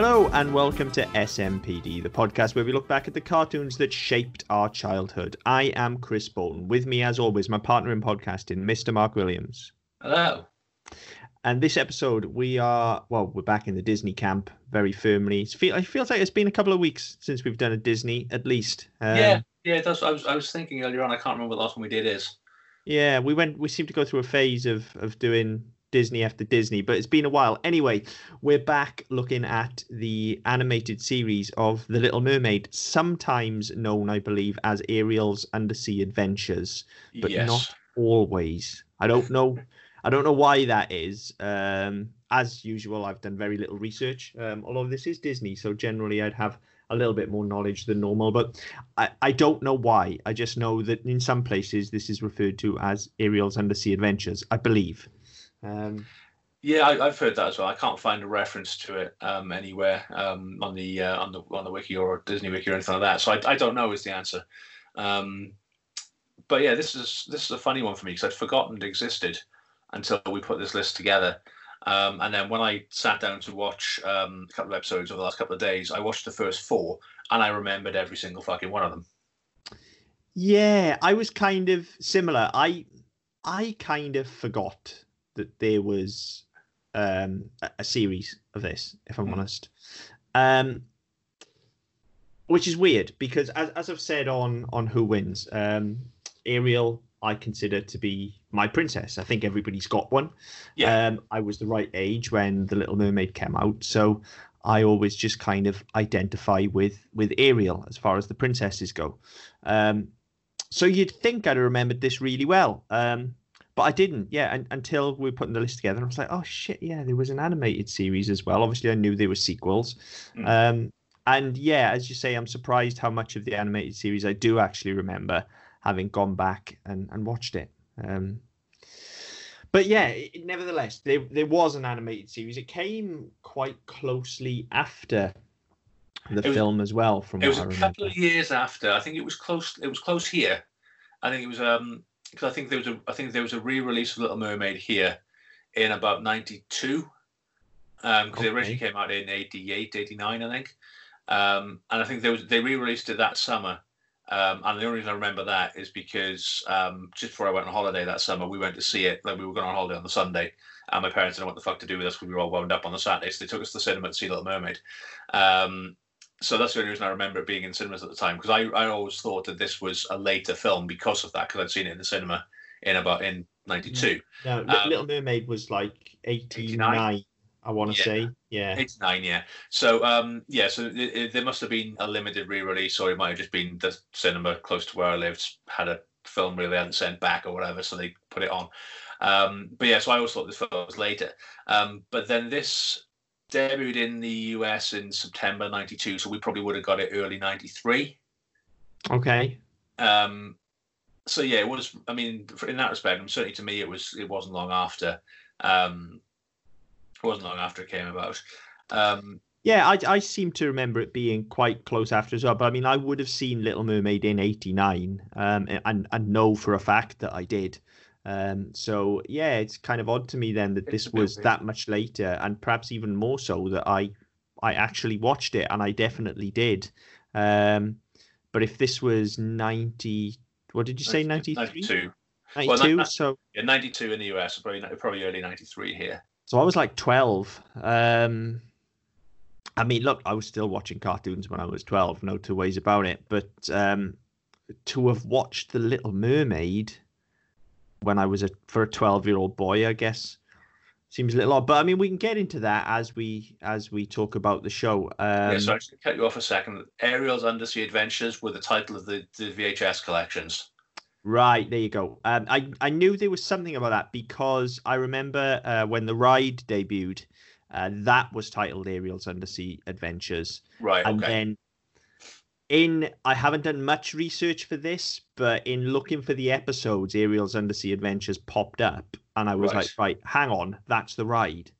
Hello and welcome to SMPD, the podcast where we look back at the cartoons that shaped our childhood. I am Chris Bolton. With me, as always, my partner in podcasting, Mr. Mark Williams. Hello. And this episode, we are, well, we're back in the Disney camp very firmly. It feel- it feels like it's been a couple of weeks since we've done a Disney, at least. Um, yeah, yeah, does. I was, I was thinking earlier on. I can't remember what the last one we did is. Yeah, we went. We seem to go through a phase of of doing Disney after Disney, but it's been a while. Anyway, we're back looking at the animated series of The Little Mermaid, sometimes known, I believe, as Ariel's Undersea Adventures, but yes. not always. I don't know. I don't know why that is. Um, as usual, I've done very little research. Um, although this is Disney, so generally I'd have a little bit more knowledge than normal. But I, I don't know why. I just know that in some places this is referred to as Ariel's Undersea Adventures. I believe. Um, Yeah, I, I've heard that as well. I can't find a reference to it um, anywhere um, on the uh, on the on the wiki or Disney wiki or anything like that. So I, I don't know is the answer. Um, but yeah, this is this is a funny one for me because I'd forgotten it existed until we put this list together. Um, and then when I sat down to watch um, a couple of episodes over the last couple of days, I watched the first four and I remembered every single fucking one of them. yeah, I was kind of similar. I I kind of forgot that there was um, a, series of this, if I'm Hmm. honest. Um, which is weird because, as, as I've said on on Who Wins, um, Ariel I consider to be my princess. I think everybody's got one. Yeah. Um, I was the right age when The Little Mermaid came out, so I always just kind of identify with with Ariel as far as the princesses go. Um, so you'd think I'd have remembered this really well, um, but I didn't. Yeah, and, until we were putting the list together, I was like, oh shit, yeah, there was an animated series as well. Obviously, I knew there were sequels. Mm. Um, and yeah, as you say, I'm surprised how much of the animated series I do actually remember having gone back and, and watched it. Um, but yeah, it, nevertheless, there there was an animated series. It came quite closely after the was- film as well. From It was a couple of years after. I think it was close. It was close here. I think it was um because I think there was a I think there was a re-release of Little Mermaid here in about '92. Um, because it originally came out in 88, 89, I think. Um, and I think there was they re-released it that summer. Um, and the only reason I remember that is because um, just before I went on holiday that summer, we went to see it. Like we were going on holiday on the Sunday, and my parents didn't know what the fuck to do with us because we were all wound up on the Saturday. So they took us to the cinema to see Little Mermaid. Um, so that's the only reason I remember it being in cinemas at the time because I, I always thought that this was a later film because of that because I'd seen it in the cinema in about in '92. No, Li- um, Little Mermaid was like 89, I want to Yeah. say. Yeah. It's nine, yeah. So, um, yeah. So it, it, there must have been a limited re-release, or it might have just been the cinema close to where I lived had a film really hadn't sent back or whatever, so they put it on. Um, but yeah, so I always thought this film was later. Um, but then this debuted in the US in September '92, so we probably would have got it early '93. Okay. Um, so yeah, it was. I mean, in that respect, and certainly to me, it was. It wasn't long after. Um, it wasn't long after it came about. Um, Yeah, I, I seem to remember it being quite close after as well. But I mean, I would have seen Little Mermaid in '89, um, and and know for a fact that I did. Um, so yeah, it's kind of odd to me then that It's this was weird. that much later, and perhaps even more so that I I actually watched it, and I definitely did. Um, but if this was 90, what did you say, 93? 92. 92, Well, that- so Yeah, 92 in the US, probably probably early 93 here. So I was like 12. Um, I mean, look, I was still watching cartoons when I was 12, no two ways about it. But um, to have watched The Little Mermaid when I was a for a 12 year old boy, I guess seems a little odd. But I mean, we can get into that as we as we talk about the show. Um, yeah, so I cut you off a second. Ariel's Undersea Adventures were the title of the, the VHS collections. Right, there you go. Um, I I knew there was something about that because I remember uh, when the ride debuted, uh, that was titled Ariel's Undersea Adventures. Right, and okay. then in I haven't done much research for this, but in looking for the episodes, Ariel's Undersea Adventures popped up, and I was Right. like, right, hang on, that's the ride.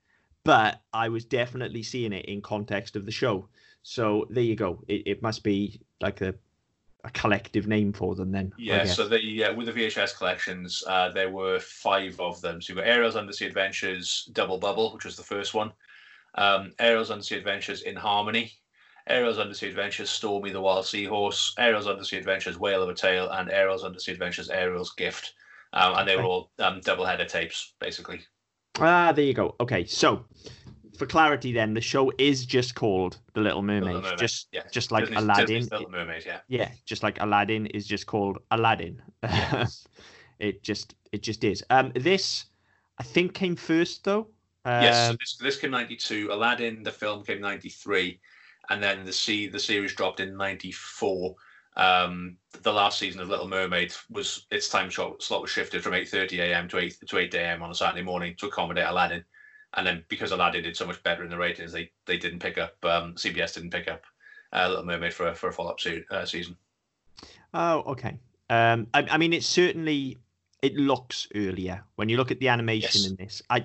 But I was definitely seeing it in context of the show. So there you go. It, it must be like a a collective name for them then. Yeah, so the uh, with the VHS collections, uh, there were five of them. So you've got Ariel's Undersea Adventures, Double Bubble, which was the first one. Um, Ariel's Undersea Adventures in Harmony, Ariel's Undersea Adventures Stormy the Wild Seahorse, Ariel's Undersea Adventures Whale of a Tale, and Ariel's Undersea Adventures Ariel's Gift. Um, and they were all um, double header tapes, basically. Ah, there you go. Okay, so for clarity, then the show is just called The Little Mermaid, Little Mermaid, just yeah. just like Disney's- Aladdin. Disney's Little Mermaid, yeah. yeah, just like Aladdin is just called Aladdin. it just it just is. Um, this I think came first though. Um, yes, so this, this came 92. Aladdin, the film, came 93. And then the the series dropped in 94. Um, the last season of Little Mermaid was its time shot, slot was shifted from 8:30 a.m. to 8 to 8 a.m. on a Saturday morning to accommodate Aladdin. And then because Aladdin did so much better in the ratings, they they didn't pick up. Um, CBS didn't pick up uh, Little Mermaid for a, for a follow up se- uh, season. Oh, okay. Um, I, I mean, it certainly it looks earlier when you look at the animation Yes. in this. I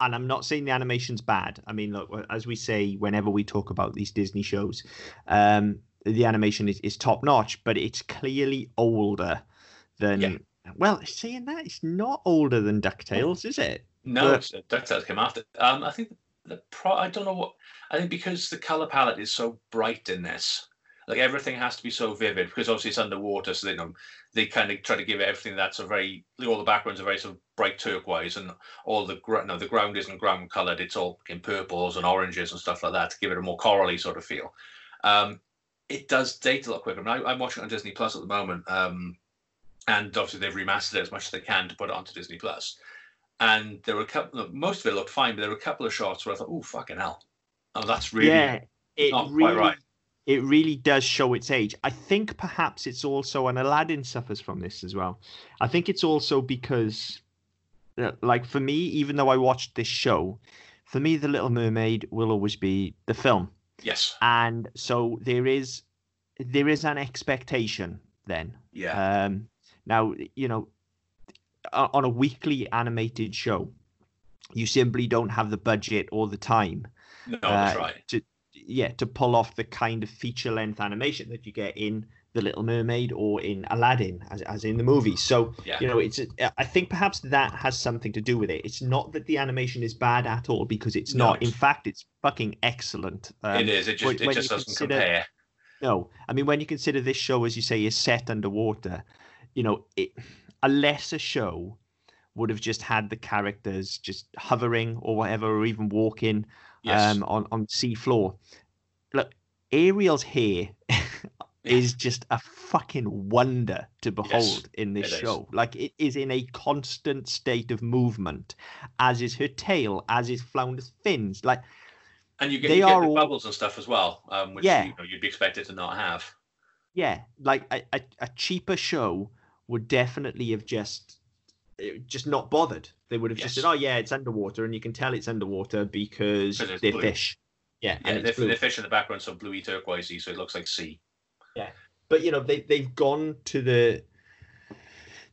and I'm not saying the animation's bad. I mean, look, as we say whenever we talk about these Disney shows, um, the animation is, is top notch, but it's clearly older than. Yeah. Well, saying that, it's not older than Ducktales, is it? No, But- uh, DuckTales came after. Um, I think the pro. I don't know what. I think because the color palette is so bright in this, like everything has to be so vivid. Because obviously it's underwater, so they you know they kind of try to give it everything that's a very. All the backgrounds are very sort of bright turquoise, and all the gr- no, the ground isn't ground colored. It's all in purples and oranges and stuff like that to give it a more corally sort of feel. Um, it does date a lot quicker. I mean, I, I'm watching it on Disney Plus at the moment. Um, and obviously they've remastered it as much as they can to put it onto Disney Plus. And there were a couple most of it looked fine, but there were a couple of shots where I thought, "Oh fucking hell, oh that's really yeah, it not quite right." It really does show its age. I think perhaps it's also, and Aladdin suffers from this as well. I think it's also because, uh, like for me, even though I watched this show, for me, The Little Mermaid will always be the film, Yes, and so there is, there is an expectation then. yeah, Um, now you know, on a weekly animated show, you simply don't have the budget or the time no, that's uh, right. to yeah to pull off the kind of feature length animation that you get in the Little Mermaid or in Aladdin, as, as in the movie. So Yeah, you know, it's I think perhaps that has something to do with it. It's not that the animation is bad at all because it's No, not. In fact, it's fucking excellent. Um, it is. It just it just doesn't consider- compare. no, I mean when you consider this show, as you say, is set underwater, you know, it, a lesser show would have just had the characters just hovering or whatever, or even walking Yes, um, on on sea floor. Look, Ariel's hair is just a fucking wonder to behold in this it is. show. Like it is in a constant state of movement, as is her tail, as is Flounder's fins. Like and you get, they you get are the all- bubbles and stuff as well, um, which Yeah. you know, you'd be expected to not have. yeah, like a, a, a cheaper show would definitely have just just not bothered. They would have just said, "Oh yeah, it's underwater," and you can tell it's underwater because they're blue. fish. Yeah, Yeah, and the, it's blue. the fish in the background so bluey turquoisey, so it looks like sea. Yeah, but you know they they've gone to the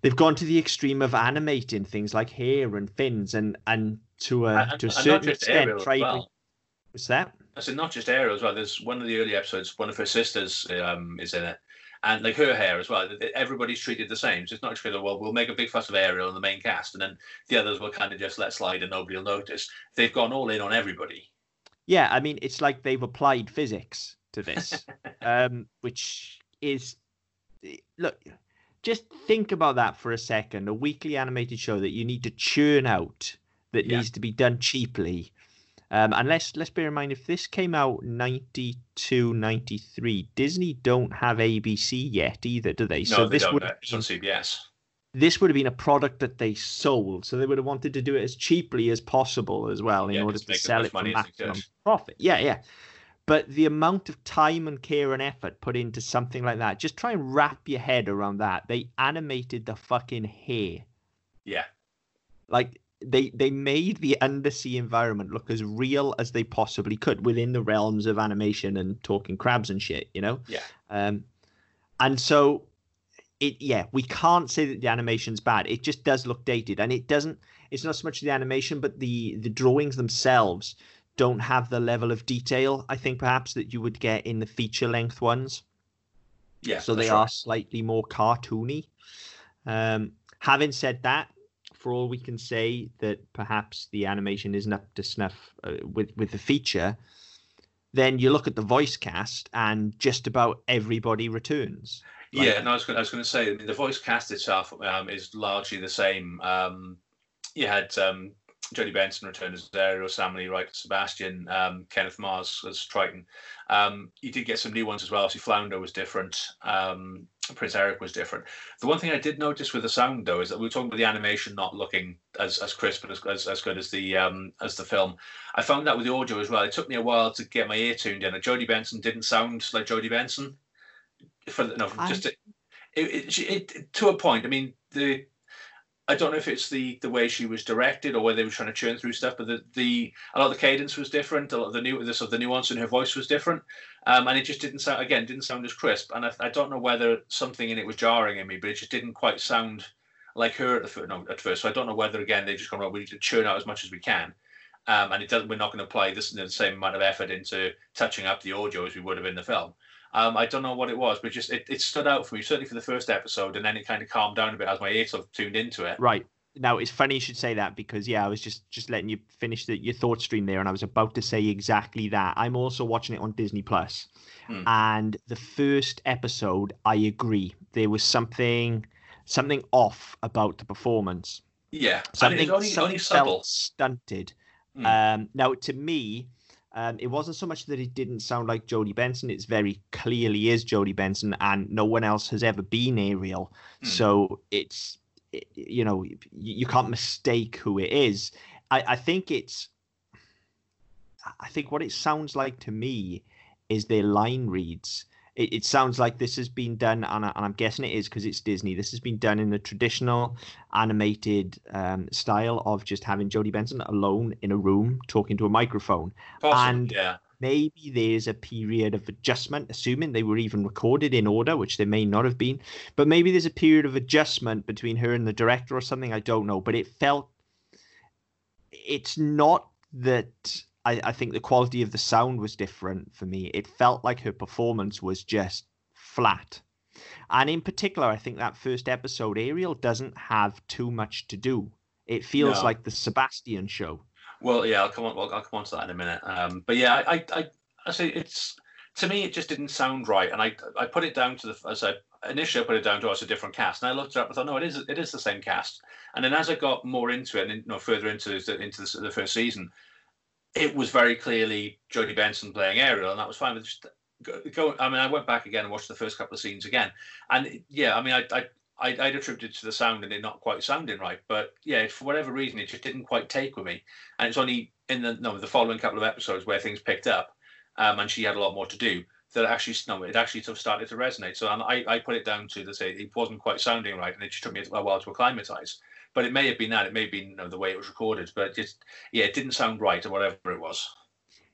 they've gone to the extreme of animating things like hair and fins and and to a And- to a and certain extent well. what's that I said not just Ariel as well. There's one of the early episodes. One of her sisters um, is in it, and like her hair as well. Everybody's treated the same. So it's not just because well, we'll make a big fuss of Ariel in the main cast, and then the others will kind of just let slide and nobody will notice. They've gone all in on everybody. yeah i mean it's like they've applied physics to this um which is look just think about that for a second a weekly animated show that you need to churn out that Yeah. needs to be done cheaply um, and let's let's bear in mind if this came out 92 93 disney don't have abc yet either do they? No, so they this don't. would uh, It's on been, CBS. this would have been a product that they sold so they would have wanted to do it as cheaply as possible as well in Yeah, order to sell it for money as they maximum profit. Yeah yeah. But the amount of time and care and effort put into something like that just try and wrap your head around that. They animated the fucking hair. Yeah, like they they made the undersea environment look as real as they possibly could within the realms of animation and talking crabs and shit you know Yeah. um and so it yeah we can't say that the animation's bad it just does look dated and it doesn't it's not so much the animation but the the drawings themselves don't have the level of detail i think perhaps that you would get in the feature length ones yeah. so they are slightly more cartoony. Um, having said that, for all we can say that perhaps the animation isn't up to snuff uh, with with the feature, then you look at the voice cast and just about everybody returns. Like, yeah, no, I was, going, I was going to say I mean, the voice cast itself um, is largely the same. Um, you had um, Jodi Benson returned as Ariel, Sam Lee Wright Sebastian, um, Kenneth Mars as Triton. Um, you did get some new ones as well. See, Flounder was different. Um, Prince Eric was different. The one thing I did notice with the sound though is that we were talking about the animation not looking as, as crisp and as, as, as good as the um, as the film. I found that with the audio as well. It took me a while to get my ear tuned in. Jodi Benson didn't sound like Jodi Benson. For no, just it, it, it, it, to a point. I mean, the I don't know if it's the the way she was directed or whether they were trying to churn through stuff, but the, the a lot of the cadence was different, a lot of the new the sort of the nuance in her voice was different, um, and it just didn't sound again didn't sound as crisp. And I, I don't know whether something in it was jarring in me, but it just didn't quite sound like her at the first. No, at first. So I don't know whether again they just gone well, we need to churn out as much as we can, um, and it doesn't. We're not going to apply this the same amount of effort into touching up the audio as we would have in the film. Um, I don't know what it was, but just it, it stood out for me, certainly for the first episode, and then it kind of calmed down a bit as my ear sort of tuned into it. Right. Now it's funny you should say that because yeah, I was just just letting you finish the, your thought stream there, and I was about to say exactly that. I'm also watching it on Disney Plus, hmm. and the first episode, I agree, there was something something off about the performance. Yeah, something, only, something only felt stunted. Hmm. Um, now to me, um, it wasn't so much that it didn't sound like Jodi Benson. It's very clearly is Jodi Benson, and no one else has ever been Ariel. Mm. So it's it, you know you, you, can't mistake who it is. I, I think it's. I think what it sounds like to me is their line reads it, it sounds like this has been done, and, I, am guessing it is because it's Disney. This has been done in the traditional animated um, style of just having Jodi Benson alone in a room talking to a microphone. Possibly, and yeah. maybe there's a period of adjustment, assuming they were even recorded in order, which they may not have been. But maybe there's a period of adjustment between her and the director or something. I don't know. But it felt. It's not that I, I think the quality of the sound was different for me. It felt like her performance was just flat. And in particular, I think that first episode, Ariel doesn't have too much to do. It feels no. like the Sebastian show. Well, yeah, I'll come on. Well, I'll come on to that in a minute. Um, but yeah, I, I, I say it's to me, it just didn't sound right, and I, I put it down to the as I initially I put it down to us a different cast, and I looked it up and thought, no, it is, it is the same cast. And then as I got more into it, and you know, further into the, into the, the first season, it was very clearly Jodi Benson playing Ariel, and that was fine. But just go, go, I mean, I went back again and watched the first couple of scenes again, and yeah, I mean, I, I I'd, I'd attributed to the sound and it not quite sounding right. But yeah, for whatever reason, it just didn't quite take with me. And it's only in the no the following couple of episodes where things picked up, um, and she had a lot more to do that actually no, it actually sort of started to resonate. So I, I put it down to the say it wasn't quite sounding right, and it just took me a while to acclimatize. But it may have been that. It may have been you know, the way it was recorded. But just yeah, it didn't sound right or whatever it was.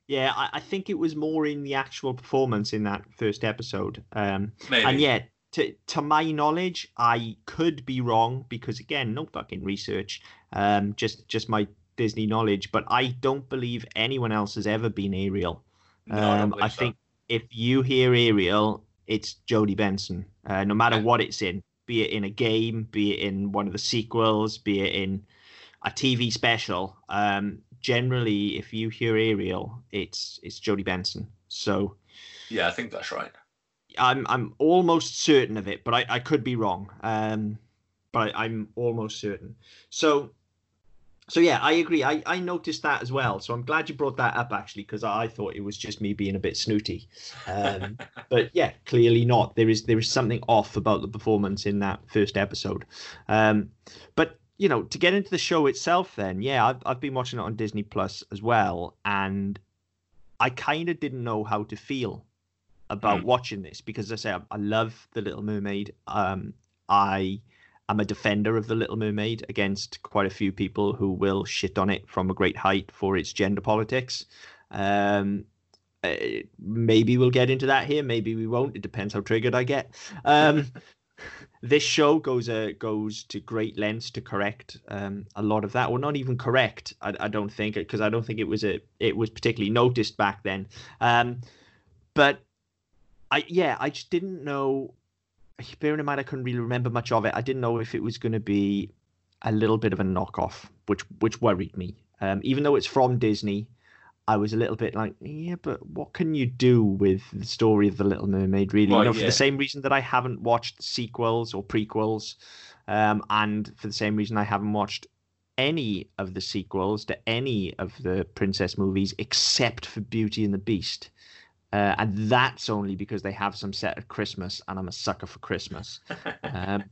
Yeah, I, I think it was more in the actual performance in that first episode. Um, Maybe. And yet, to to my knowledge, I could be wrong because again, no fucking research. Um, just just my Disney knowledge, but I don't believe anyone else has ever been Ariel. No, um, I, I so. think if you hear Ariel, it's Jodi Benson, uh, no matter what it's in be it in a game, be it in one of the sequels, be it in a TV special. Um, generally, if you hear Ariel, it's it's Jodi Benson. So, yeah, I think that's right. I'm I'm almost certain of it, but I, I could be wrong. Um, but I, I'm almost certain. So so yeah, I agree. I, I noticed that as well. So I'm glad you brought that up actually, because I thought it was just me being a bit snooty. Um, but yeah, clearly not. There is there is something off about the performance in that first episode. Um, but you know, to get into the show itself, then yeah, I've I've been watching it on Disney Plus as well, and I kind of didn't know how to feel about mm. watching this because as I say I, I love the Little Mermaid. Um, I I'm a defender of The Little Mermaid against quite a few people who will shit on it from a great height for its gender politics. Um, uh, maybe we'll get into that here. Maybe we won't. It depends how triggered I get. Um, this show goes uh, goes to great lengths to correct um, a lot of that, or not even correct. I, I don't think because I don't think it was a it was particularly noticed back then. Um, but I yeah, I just didn't know bearing in mind I couldn't really remember much of it, I didn't know if it was going to be a little bit of a knockoff, which which worried me. Um, even though it's from Disney, I was a little bit like, yeah, but what can you do with the story of the Little Mermaid? Really, Well, you know, for the same reason that I haven't watched sequels or prequels, um, and for the same reason I haven't watched any of the sequels to any of the princess movies except for Beauty and the Beast. Uh, and that's only because they have some set at Christmas, and I'm a sucker for Christmas. Um,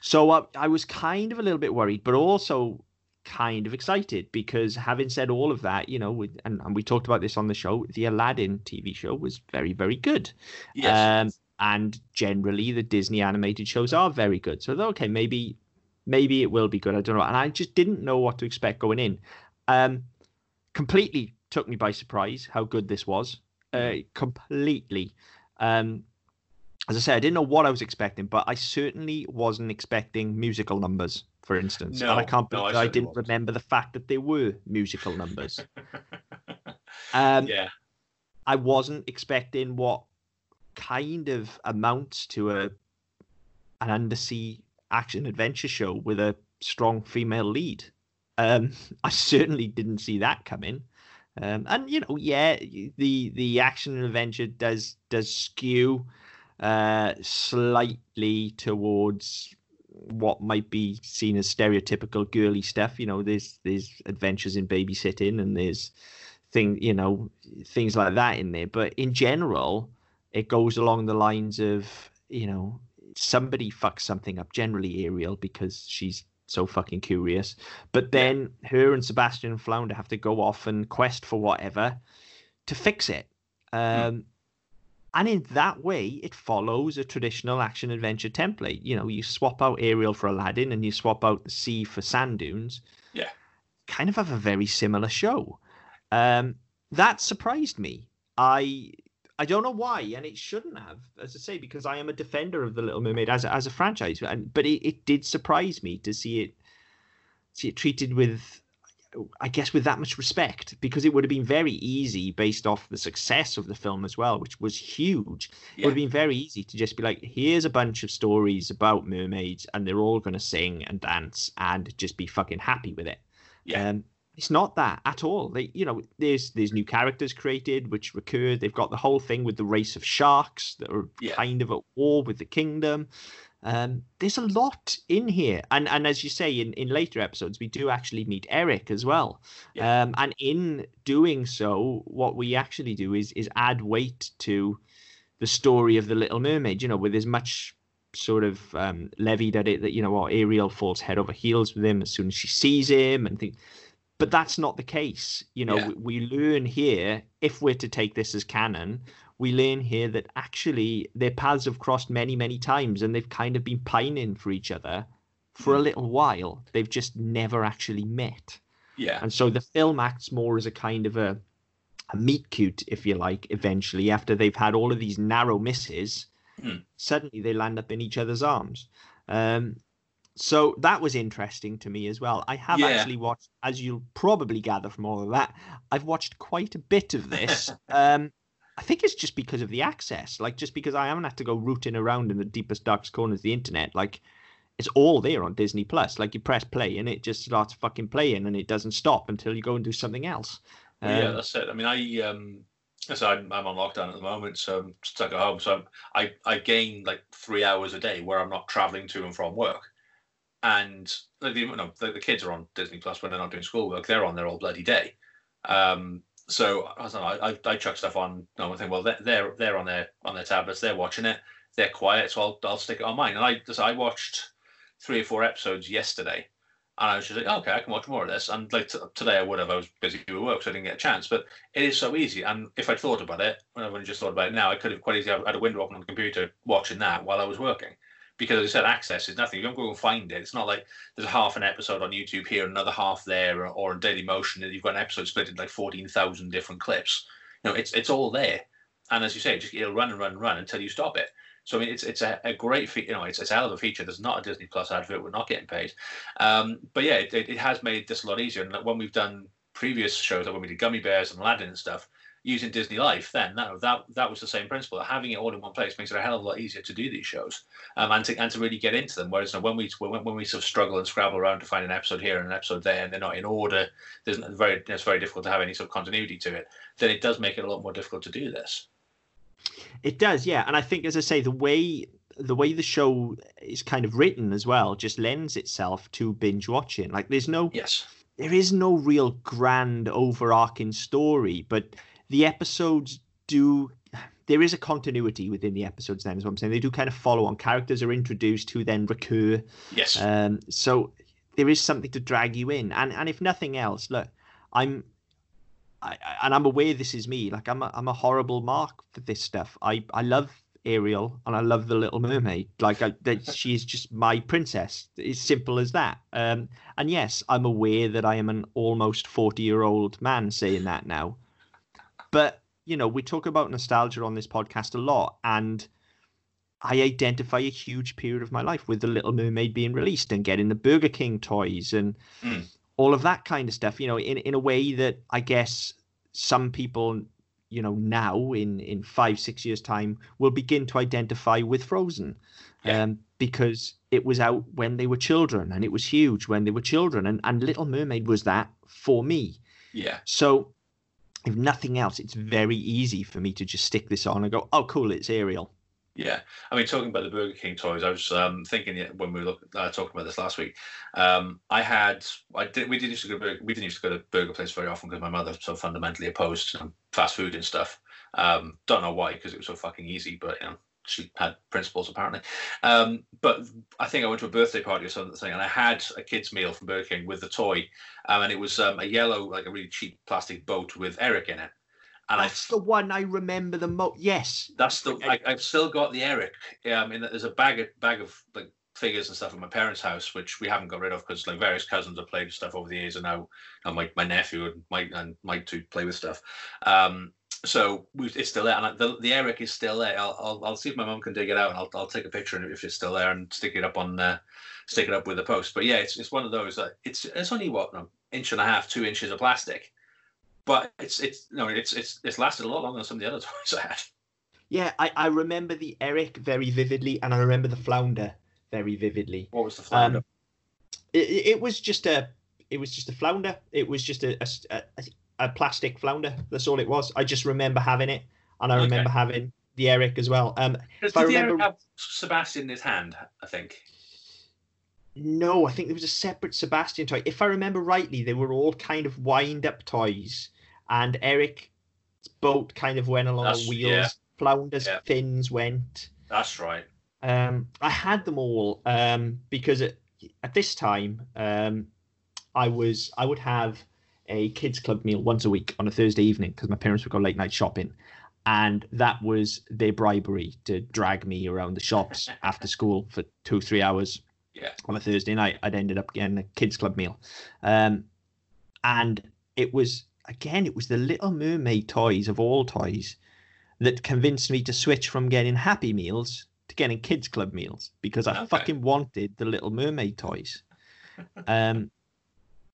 so I, I was kind of a little bit worried, but also kind of excited because having said all of that, you know, with, and, and we talked about this on the show, the Aladdin TV show was very, very good. Yes. Um, and generally, the Disney animated shows are very good. So okay, maybe, maybe it will be good. I don't know. And I just didn't know what to expect going in. Um, completely took me by surprise how good this was. Uh, completely. Um, as I said, I didn't know what I was expecting, but I certainly wasn't expecting musical numbers, for instance. and I can't no, believe I I, didn't wasn't. remember the fact that there were musical numbers. Um, yeah. I wasn't expecting what kind of amounts to a an undersea action adventure show with a strong female lead. Um, I certainly didn't see that coming. Um, and you know, yeah, the the action and adventure does does skew uh, slightly towards what might be seen as stereotypical girly stuff. You know, there's there's adventures in babysitting and there's thing you know things like that in there. But in general, it goes along the lines of you know somebody fucks something up. Generally, Ariel because she's so fucking curious. But then her and Sebastian Flounder have to go off and quest for whatever to fix it. Um, And in that way, it follows a traditional action adventure template. You know, you swap out Ariel for Aladdin and you swap out the sea for sand dunes. Yeah. Kind of have a very similar show. Um, that surprised me. I I don't know why, and it shouldn't have, as I say, because I am a defender of the Little Mermaid as a, as a franchise. And but it, it did surprise me to see it see it treated with I guess with that much respect because it would have been very easy based off the success of the film as well, which was huge. It would have been very easy to just be like, here's a bunch of stories about mermaids and they're all going to sing and dance and just be fucking happy with it. Yeah. Um, it's not that at all. They, you know, there's there's new characters created which recur. They've got the whole thing with the race of sharks that are Yeah. kind of at war with the kingdom. Um, there's a lot in here, and and as you say in in later episodes, we do actually meet Eric as well. Yeah. Um, and in doing so, what we actually do is is add weight to the story of the Little Mermaid. You know, with as much sort of um, levied at it that you know, well, Ariel falls head over heels with him as soon as she sees him, and things. But that's not the case. You know, Yeah. we, we learn here if we're to take this as canon. We learn here that actually their paths have crossed many, many times, and they've kind of been pining for each other for a little while. They've just never actually met. Yeah. And so the film acts more as a kind of a, a meet cute, if you like, eventually, after they've had all of these narrow misses, Hmm. suddenly they land up in each other's arms. Um, so that was interesting to me as well. I have Yeah. actually watched, as you'll probably gather from all of that, I've watched quite a bit of this. um, I think it's just because of the access, like just because I haven't had to go rooting around in the deepest, darkest corners of the internet. Like it's all there on Disney Plus. Like you press play and it just starts fucking playing and it doesn't stop until you go and do something else. Well, yeah, Um, that's it. I mean, I um, so I'm, I'm on lockdown at the moment, so I'm stuck at home. So I'm, I I gain like three hours a day where I'm not traveling to and from work, and the, you know, the, the kids are on Disney Plus when they're not doing schoolwork. They're on their all bloody day. Um, so I don't know. I, I, I chuck stuff on. No, I think well they're, they're they're on their on their tablets. They're watching it. They're quiet, so I'll I'll stick it on mine. And I so I watched three or four episodes yesterday, and I was just like, "Oh, okay, I can watch more of this. And like t- today, I would have. I was busy with work, so I didn't get a chance. But it is so easy. And if I'd thought about it, when I've just thought about it now, I could have quite easily had a window open on the computer watching that while I was working. Because as I said, access is nothing. You don't go and find it. It's not like there's half an episode on YouTube here, and another half there, or, or in Daily Motion, and you've got an episode split into like fourteen thousand different clips. You know, it's it's all there. And as you say, just it'll run and run and run until you stop it. So I mean, it's it's a, a great feature. you know it's, it's a hell of a feature. There's not a Disney Plus advert. We're not getting paid, um, but yeah, it, it, it has made this a lot easier. And when we've done previous shows, like when we did Gummy Bears and Aladdin and stuff, using Disney Life, then that that that was the same principle. Having it all in one place makes it a hell of a lot easier to do these shows um, and to and to really get into them. Whereas when we when, when we sort of struggle and scrabble around to find an episode here and an episode there, and they're not in order, there's very it's very difficult to have any sort of continuity to it. Then it does make it a lot more difficult to do this. It does, yeah, and I think, as I say, the way the way the show is kind of written as well just lends itself to binge watching. Like, there's no yes, there is no real grand overarching story, but the episodes do there is a continuity within the episodes then is what i'm saying they do kind of follow on characters are introduced who then recur yes um so there is something to drag you in and and if nothing else look i'm I, and i'm aware this is me like i'm a, i'm a horrible mark for this stuff i i love Ariel and I love the Little Mermaid. Like I, that, she is just my princess. It's simple as that. Um, and yes, I'm aware that I am an almost forty year old man saying that now. But, you know, we talk about nostalgia on this podcast a lot. And I identify a huge period of my life with The Little Mermaid being released and getting the Burger King toys and mm. all of that kind of stuff, you know, in, in a way that I guess some people, you know, now in, in five, six years' time will begin to identify with Frozen. Yeah. Um, because it was out when they were children and it was huge when they were children. And, and Little Mermaid was that for me. Yeah. So if nothing else, it's very easy for me to just stick this on and go, oh, cool, it's Ariel. Yeah, I mean, talking about the Burger King toys, I was um, thinking when we were look, uh, talking about this last week. Um, I had, I did, we didn't used to go, to, we didn't used to go to Burger Place very often because my mother so fundamentally opposed to fast food and stuff. Um, don't know why, because it was so fucking easy, but you know, she had principles apparently. Um, but I think I went to a birthday party or something, and I had a kids' meal from Burger King with the toy, um, and it was um, a yellow, like a really cheap plastic boat with Eric in it. And that's I, the one I remember the most. Yes, that's the. I, have still got the Eric. Yeah, I mean, there's a bag of bag of like figures and stuff at my parents' house, which we haven't got rid of because like various cousins have played with stuff over the years, and now and my, my nephew and Mike and Mike to play with stuff. Um, so it's still there, and the, the Eric is still there. I'll, I'll, I'll see if my mum can dig it out, and I'll, I'll take a picture if it's still there and stick it up on uh, stick it up with the post. But yeah, it's it's one of those that it's it's only what an inch and a half, two inches of plastic, but it's it's no, it's it's it's lasted a lot longer than some of the other toys I had. Yeah, I, I remember the Eric very vividly, and I remember the flounder very vividly. What was the flounder? Um, it, it was just a it was just a flounder. It was just a, a, a, a plastic flounder. That's all it was. I just remember having it, and I okay. remember having the Eric as well. Um, Does I remember, Eric have Sebastian in his hand? I think. No, I think there was a separate Sebastian toy. If I remember rightly, they were all kind of wind-up toys, and Eric's boat kind of went along That's, wheels. Yeah. Flounder's yeah. fins went. That's right. Um, I had them all um, because at, at this time um, I was I would have a kids club meal once a week on a Thursday evening because my parents would go late night shopping. And that was their bribery to drag me around the shops after school for two, three hours. Yeah. On a Thursday night, I'd ended up getting a kids club meal. Um, and it was, again, it was the Little Mermaid toys of all toys that convinced me to switch from getting Happy Meals to getting kids club meals because I okay. fucking wanted the Little Mermaid toys. Um,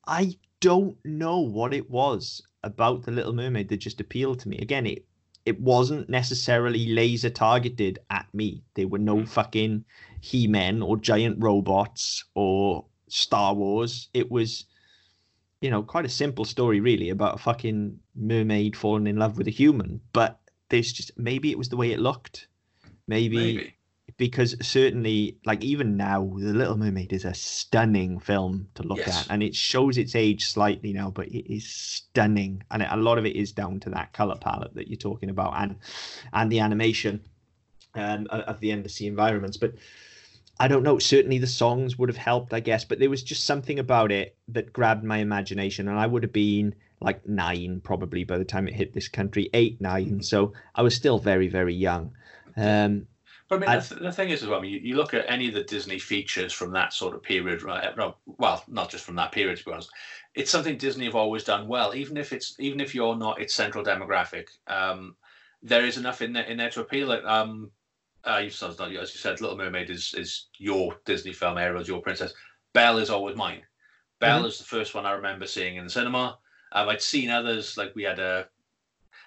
I don't know what it was about the Little Mermaid that just appealed to me. Again, it it wasn't necessarily laser targeted at me. There were no mm. fucking He Men or giant robots or Star Wars. It was, you know, quite a simple story, really, about a fucking mermaid falling in love with a human. But there's just maybe it was the way it looked. Maybe, maybe because certainly like even now the little mermaid is a stunning film to look yes. at and it shows its age slightly now but it is stunning and a lot of it is down to that color palette that you're talking about and and the animation um, of the undersea environments but I don't know. Certainly, the songs would have helped, I guess, but there was just something about it that grabbed my imagination, and I would have been like nine probably by the time it hit this country, eight, nine. So I was still very, very young. Um, but I mean, I, the, the, thing is, as well, I mean, you, you, look at any of the Disney features from that sort of period, right? No, well, not just from that period, to be honest. It's something Disney have always done well, even if it's even if you're not its central demographic. Um, there is enough in there in there to appeal. It. Um, uh, as you said, Little Mermaid is is your Disney film. Ariel's your princess. Belle is always mine. Belle mm-hmm. is the first one I remember seeing in the cinema. Um, I'd seen others like we had a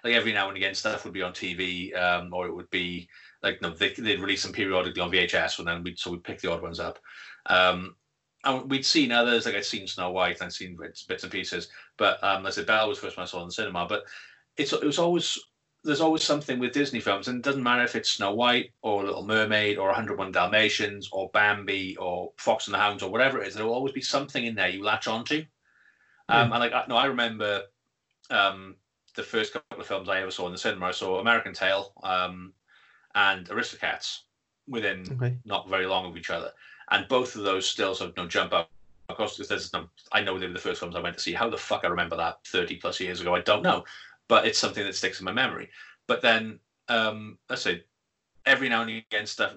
like every now and again stuff would be on TV, um, or it would be like no, they they'd release them periodically on VHS, and then we so we'd pick the odd ones up. Um, and we'd seen others, like I'd seen Snow White, and I'd seen bits, bits and pieces. But um, as I said, Belle was the first one I saw in the cinema. But it's it was always there's always something with Disney films, and it doesn't matter if it's Snow White or Little Mermaid or 101 Dalmatians or Bambi or Fox and the Hounds or whatever it is. There will always be something in there you latch onto. Um, mm. And like, no, I remember um, the first couple of films I ever saw in the cinema. I saw American Tail um, and Aristocats within okay. not very long of each other, and both of those still sort of you know, jump up. Of course, there's no, I know they were the first films I went to see. How the fuck I remember that 30 plus years ago, I don't know but it's something that sticks in my memory. But then, um, let's say, every now and again, stuff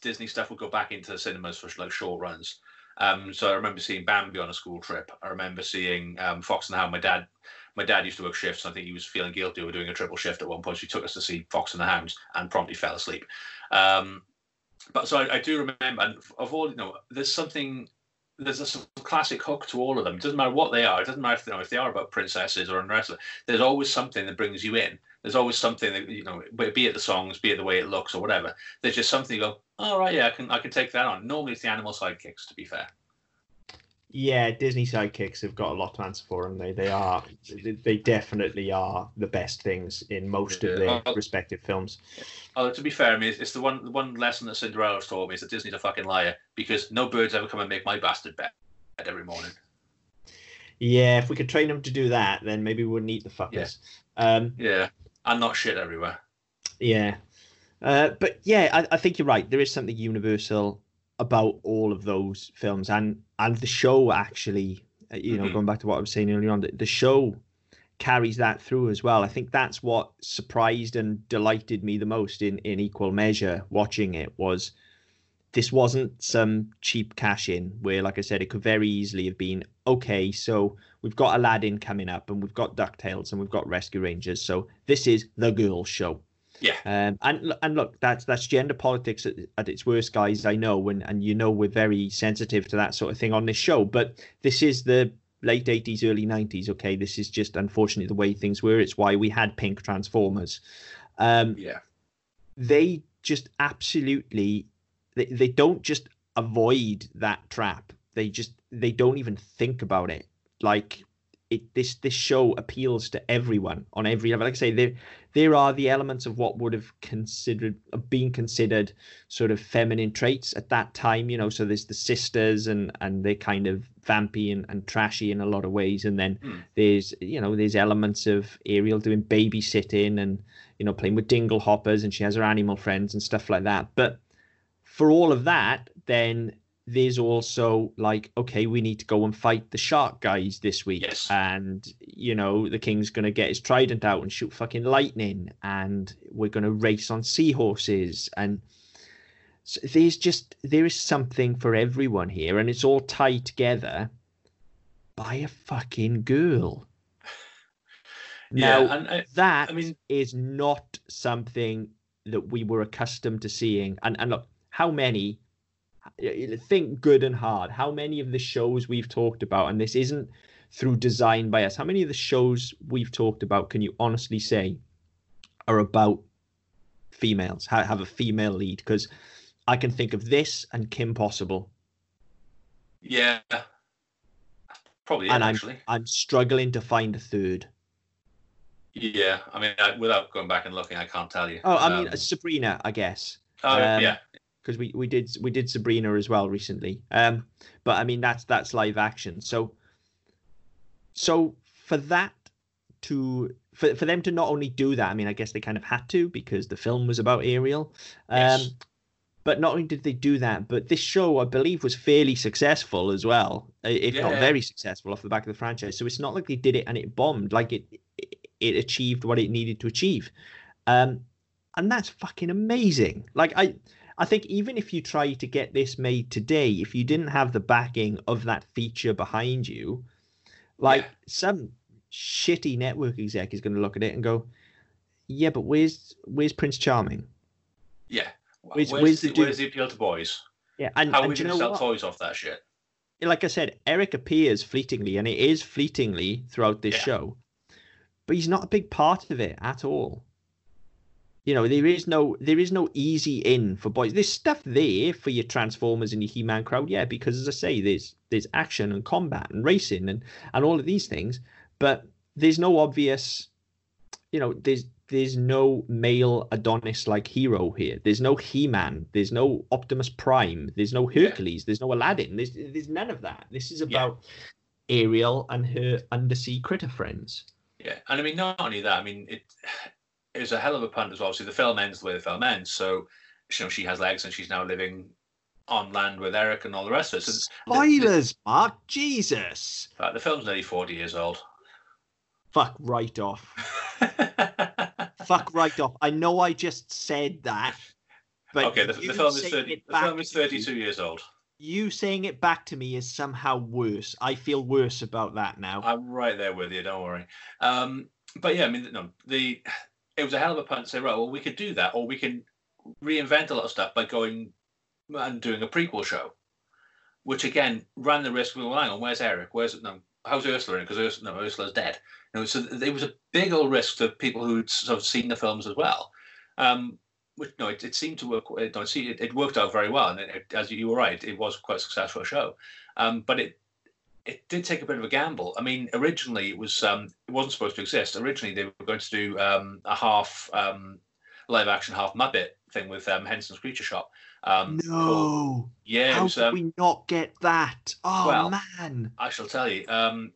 Disney stuff will go back into the cinemas for like short runs. Um, so I remember seeing Bambi on a school trip. I remember seeing um, Fox and Hound. My dad, my dad used to work shifts. I think he was feeling guilty over doing a triple shift at one point. So he took us to see Fox and the Hounds and promptly fell asleep. Um, but so I, I, do remember, and of all you know, there's something there's a sort of classic hook to all of them. It doesn't matter what they are. It doesn't matter if, you know, if they are about princesses or wrestling. There's always something that brings you in. There's always something that you know, be it the songs, be it the way it looks or whatever. There's just something you go, all oh, right, yeah, I can I can take that on. Normally it's the animal sidekicks, to be fair. Yeah, Disney sidekicks have got a lot to answer for, and they they are they definitely are the best things in most yeah. of their uh, respective films. Oh, to be fair, I mean, it's the one the one lesson that Cinderella's taught me is that Disney's a fucking liar because no birds ever come and make my bastard bed every morning. Yeah, if we could train them to do that, then maybe we wouldn't eat the fuckers. Yeah, um, yeah. and not shit everywhere. Yeah, uh, but yeah, I, I think you're right. There is something universal about all of those films and and the show actually uh, you know mm-hmm. going back to what i was saying earlier on the, the show carries that through as well i think that's what surprised and delighted me the most in in equal measure watching it was this wasn't some cheap cash in where like i said it could very easily have been okay so we've got aladdin coming up and we've got ducktales and we've got rescue rangers so this is the girl show yeah. Um, and and look, that's that's gender politics at, at, its worst, guys. I know, and and you know we're very sensitive to that sort of thing on this show. But this is the late eighties, early nineties. Okay, this is just unfortunately the way things were. It's why we had pink Transformers. Um, yeah. They just absolutely they, they don't just avoid that trap. They just they don't even think about it. Like it this this show appeals to everyone on every level. Like I say, there there are the elements of what would have considered being considered sort of feminine traits at that time. You know, so there's the sisters and and they're kind of vampy and, and trashy in a lot of ways, and then mm. there's you know there's elements of Ariel doing babysitting and you know playing with dingle hoppers, and she has her animal friends and stuff like that. But for all of that, then there's also like okay we need to go and fight the shark guys this week. Yes. and you know the king's going to get his trident out and shoot fucking lightning. And we're going to race on seahorses. And so there's just there is something for everyone here. And it's all tied together by a fucking girl. Now yeah, and I, that I mean, is not something that we were accustomed to seeing. And and look how many think good and hard. How many of the shows we've talked about, and this isn't through design by us, how many of the shows we've talked about can you honestly say are about females, have a female lead? Because I can think of this and Kim Possible. Yeah, probably. And I'm actually. I'm struggling to find a third. Yeah, I mean, I, without going back and looking, I can't tell you. Oh, I mean, um, Sabrina, I guess. Oh um, yeah, because we, we did we did Sabrina as well recently. Um, but I mean that's that's live action. So so for that to for for them to not only do that, I mean I guess they kind of had to because the film was about Ariel. Um, yes. But not only did they do that, but this show I believe was fairly successful as well, if yeah. not very successful off the back of the franchise. So it's not like they did it and it bombed. Like it it achieved what it needed to achieve. Um, and that's fucking amazing. Like I I think even if you try to get this made today, if you didn't have the backing of that feature behind you, like yeah. some shitty network exec is going to look at it and go, "Yeah, but where's where's Prince Charming? Yeah, where's, where's, where's the, the where's the appeal to boys? Yeah, and how are we going to sell what? toys off that shit? Like I said, Eric appears fleetingly, and it is fleetingly throughout this yeah. show. but he's not a big part of it at all. You know, there is no there is no easy in for boys. There's stuff there for your Transformers and your He-Man crowd, yeah, because as I say, there's there's action and combat and racing and and all of these things, but there's no obvious, you know, there's there's no male Adonis like hero here. There's no He-Man. There's no Optimus Prime. There's no Hercules. Yeah. There's no Aladdin. There's there's none of that. This is about yeah. Ariel and her undersea critter friends. Yeah, and I mean not only that. I mean it. Was a hell of a punt as well. So the film ends the way the film ends. So you know she has legs and she's now living on land with Eric and all the rest of it. So Spoilers, the, the, Mark. Jesus. the film's nearly forty years old. Fuck right off. Fuck right off. I know I just said that. But okay, the, the film is 30, the film is 32 years old. You saying it back to me is somehow worse. I feel worse about that now. I'm right there with you. Don't worry. Um, but yeah, I mean, no, the it was a hell of a punt to say, right, well, we could do that, or we can reinvent a lot of stuff by going and doing a prequel show, which again ran the risk of, well, hang on, where's Eric? Where's no, how's Ursula in? Because Ursula, no, Ursula's dead. You know, so it was a big old risk to people who'd sort of seen the films as well. Um, which no, it, it seemed to work. It, no, it, it worked out very well, and it, as you were right, it was quite a successful show. Um, but it it did take a bit of a gamble. I mean, originally it was um, it wasn't supposed to exist. Originally they were going to do um, a half um, live action, half Muppet thing with um, Henson's Creature Shop. Um, no. yeah. How was, did um, we not get that? Oh well, man. I shall tell you. Um,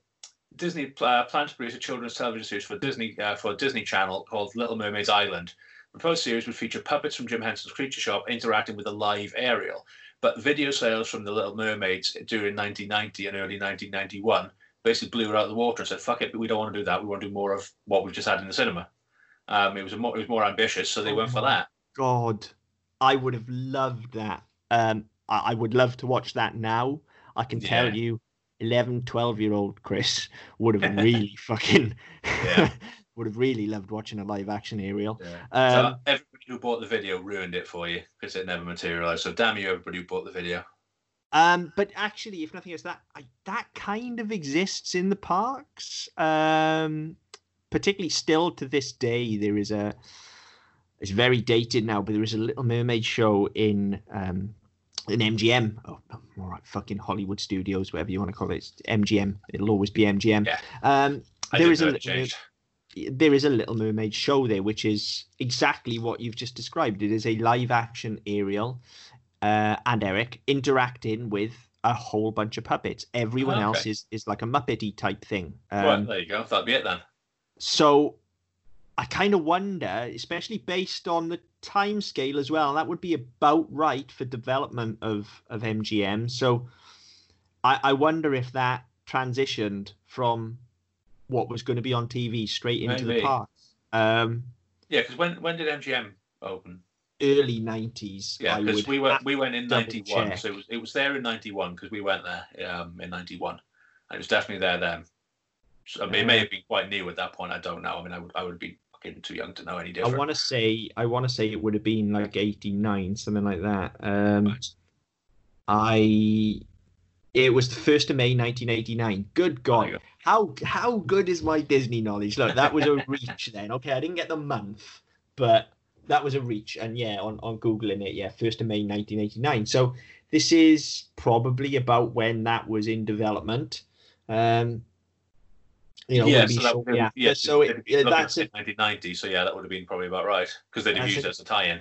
Disney uh, planned to produce a children's television series for Disney uh, for Disney Channel called Little Mermaid's Island. The proposed series would feature puppets from Jim Henson's Creature Shop interacting with a live Ariel. But video sales from the Little Mermaids during 1990 and early 1991 basically blew it out of the water and said, "Fuck it, we don't want to do that. We want to do more of what we've just had in the cinema." Um, it was more, it was more ambitious, so they oh went for that. God, I would have loved that. Um, I, I, would love to watch that now. I can tell you, 11, 12 year old Chris would have really fucking would have really loved watching a live action Ariel. Yeah. Um, so who bought the video ruined it for you because it never materialized. So damn you, everybody who bought the video. Um, but actually, if nothing else, that I, that kind of exists in the parks. Um, particularly still to this day, there is a. It's very dated now, but there is a Little Mermaid show in um, in MGM. Oh, all right, fucking Hollywood Studios, whatever you want to call it. It's MGM. It'll always be MGM. Yeah. Um, there is a little, there is a Little Mermaid show there, which is exactly what you've just described. It is a live action Ariel uh, and Eric interacting with a whole bunch of puppets. Everyone okay. else is is like a Muppety type thing. Um, right, there you go. That'd be it then. So I kind of wonder, especially based on the time scale as well, that would be about right for development of of MGM. So I, I wonder if that transitioned from what was going to be on TV straight into Maybe. the parks. Um, yeah, because when when did MGM open? Early nineties. Yeah, because we went we went in ninety one, so it was it was there in ninety one because we went there um, in ninety one, and it was definitely there then. So, I mean, it may have been quite new at that point. I don't know. I mean, I would I would be fucking too young to know any different. I want to say I want to say it would have been like eighty nine, something like that. Um, right. I it was the first of May, nineteen eighty nine. Good God, go. how how good is my Disney knowledge? Look, that was a reach then. Okay, I didn't get the month, but that was a reach. And yeah, on on googling it, yeah, first of May, nineteen eighty nine. So this is probably about when that was in development. Um, you know, yeah, so that yeah, so it, it that's 1990. So yeah, that would have been probably about right because they'd have used it as a tie-in.